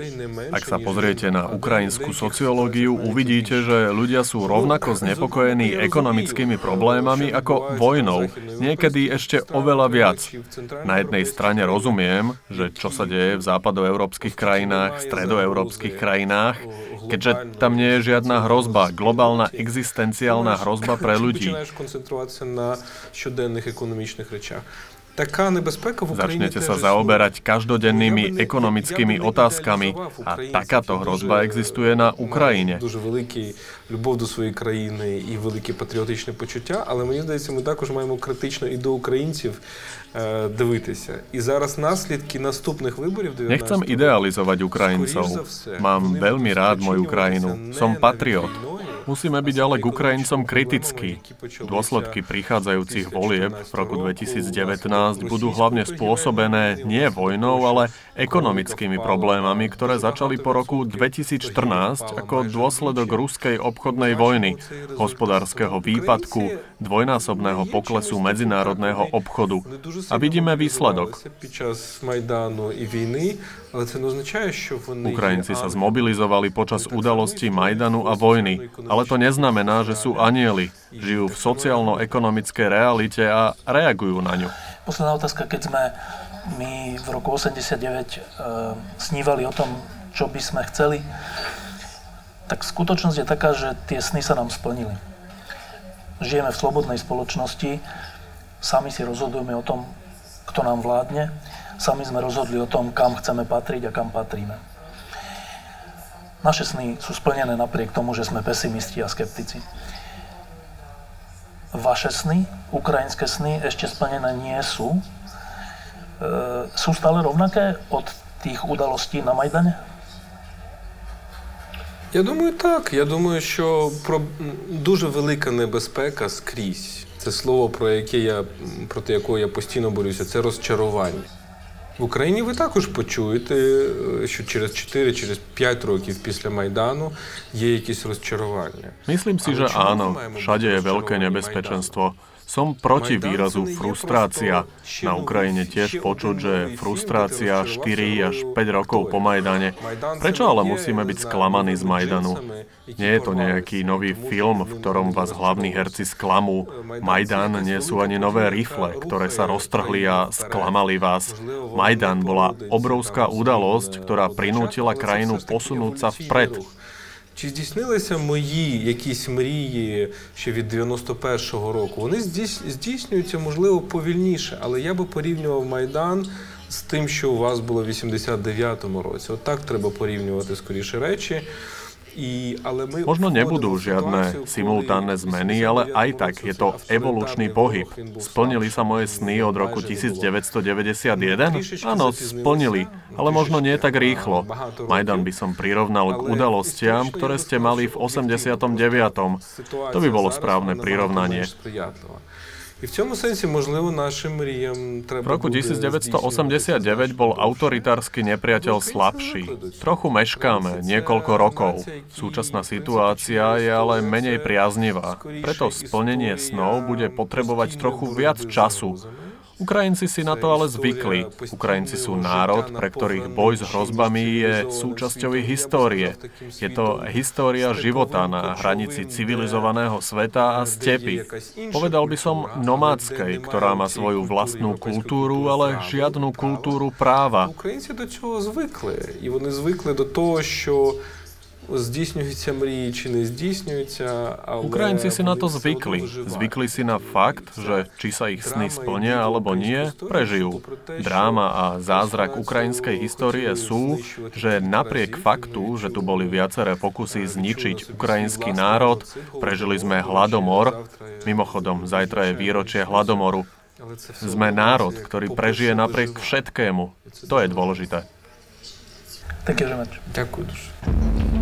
Ak sa pozriete na ukrajinskú sociológiu, uvidíte, že ľudia sú rovnako znepokojení ekonomickými problémami ako vojnou. Niekedy ešte oveľa viac. Na jednej strane rozumiem, že čo sa deje v západoeurópskych krajinách, stredoeurópskych krajinách, keďže tam nie je žiadna hrozba, globálna existenciálna hrozba pre ľudí. Začnete sa zaoberať každodennými ekonomickými otázkami a takáto hrozba existuje na Ukrajine Дуже великий любов до своєї країни і велике патріотичне почуття, але мені здається, ми також маємо критично і до українців е, дивитися. І зараз наслідки наступних виборів Nechcem idealizovať Ukrajincov. Mám veľmi rád moju krajinu. Som patriot. Musíme byť ale k Ukrajincom kritickí. Dôsledky prichádzajúcich volieb v roku 2019 budú hlavne spôsobené nie vojnou, ale ekonomickými problémami, ktoré začali po roku 2014 ako dôsledok ruskej obchodnej vojny, hospodárskeho výpadku, dvojnásobného poklesu medzinárodného obchodu. A vidíme výsledok. Ukrajinci sa zmobilizovali počas udalostí Majdanu a vojny, ale to neznamená, že sú anieli. Žijú v sociálno-ekonomickej realite a reagujú na ňu. Posledná otázka, keď sme my v roku 89 e, snívali o tom, čo by sme chceli, tak skutočnosť je taká, že tie sny sa nám splnili. Žijeme v slobodnej spoločnosti, sami si rozhodujeme o tom, kto nám vládne, sami sme rozhodli o tom, kam chceme patriť a kam patríme. Naše sny sú splnené napriek tomu, že sme pesimisti a skeptici. Vaše sny, ukrajinské sny, ešte splnené nie sú. E, sú stále rovnaké od tých udalostí na Majdane? Я думаю, так. Я думаю, що про дуже велика небезпека скрізь. Це слово, про яке я проти якого я постійно борюся, це розчарування. В Україні ви також почуєте, що через 4, через 5 років після Майдану є якісь розчарування. Myslím si, že áno, všade je veľké nebezpečenstvo. Som proti výrazu frustrácia. Na Ukrajine tiež počuť, že frustrácia 4 až 5 rokov po Majdane. Prečo ale musíme byť sklamaní z Majdanu? Nie je to nejaký nový film, v ktorom vás hlavní herci sklamú. Majdan nie sú ani nové rifle, ktoré sa roztrhli a sklamali vás. Majdan bola obrovská udalosť, ktorá prinútila krajinu posunúť sa vpred. Чи здійснилися мої якісь мрії ще від 91-го року? Вони здійснюються, можливо, повільніше, але я би порівнював Майдан з тим, що у вас було в 89-му році. От так треба порівнювати скоріше речі. Možno nebudú žiadne simultánne zmeny, ale aj tak je to evolučný pohyb. Splnili sa moje sny od roku 1991? Áno, splnili, ale možno nie tak rýchlo. Majdan by som prirovnal k udalostiam, ktoré ste mali v 89. To by bolo správne prirovnanie. І в цьому сенсі, можливо, нашим мріям треба. V roku 1989 bol autoritársky nepriateľ slabší. Trochu meškáme, niekoľko rokov. Súčasná situácia je ale menej priaznivá. Preto splnenie snov bude potrebovať trochu viac času. Ukrajinci si na to ale zvykli. Ukrajinci sú národ, pre ktorých boj s hrozbami je súčasťou ich histórie. Je to história života na hranici civilizovaného sveta a stepy. Povedal by som nomádskej, ktorá má svoju vlastnú kultúru, ale žiadnu kultúru práva. Ukrajinci do čoho zvykli. I oni zvykli do toho, що zdísňujú mrії чи не здійснюються, ale... Ukrajinci si na to zvykli. Zvykli si na fakt, že či sa ich sny splnia alebo nie, prežijú. Dráma a zázrak ukrajinskej histórie sú, že napriek faktu, že tu boli viaceré pokusy zničiť ukrajinský národ, prežili sme hladomor, mimochodom, zajtra je výročie hladomoru, sme národ, ktorý prežije napriek všetkému. To je dôležité. Thank you very much. Ďakujem.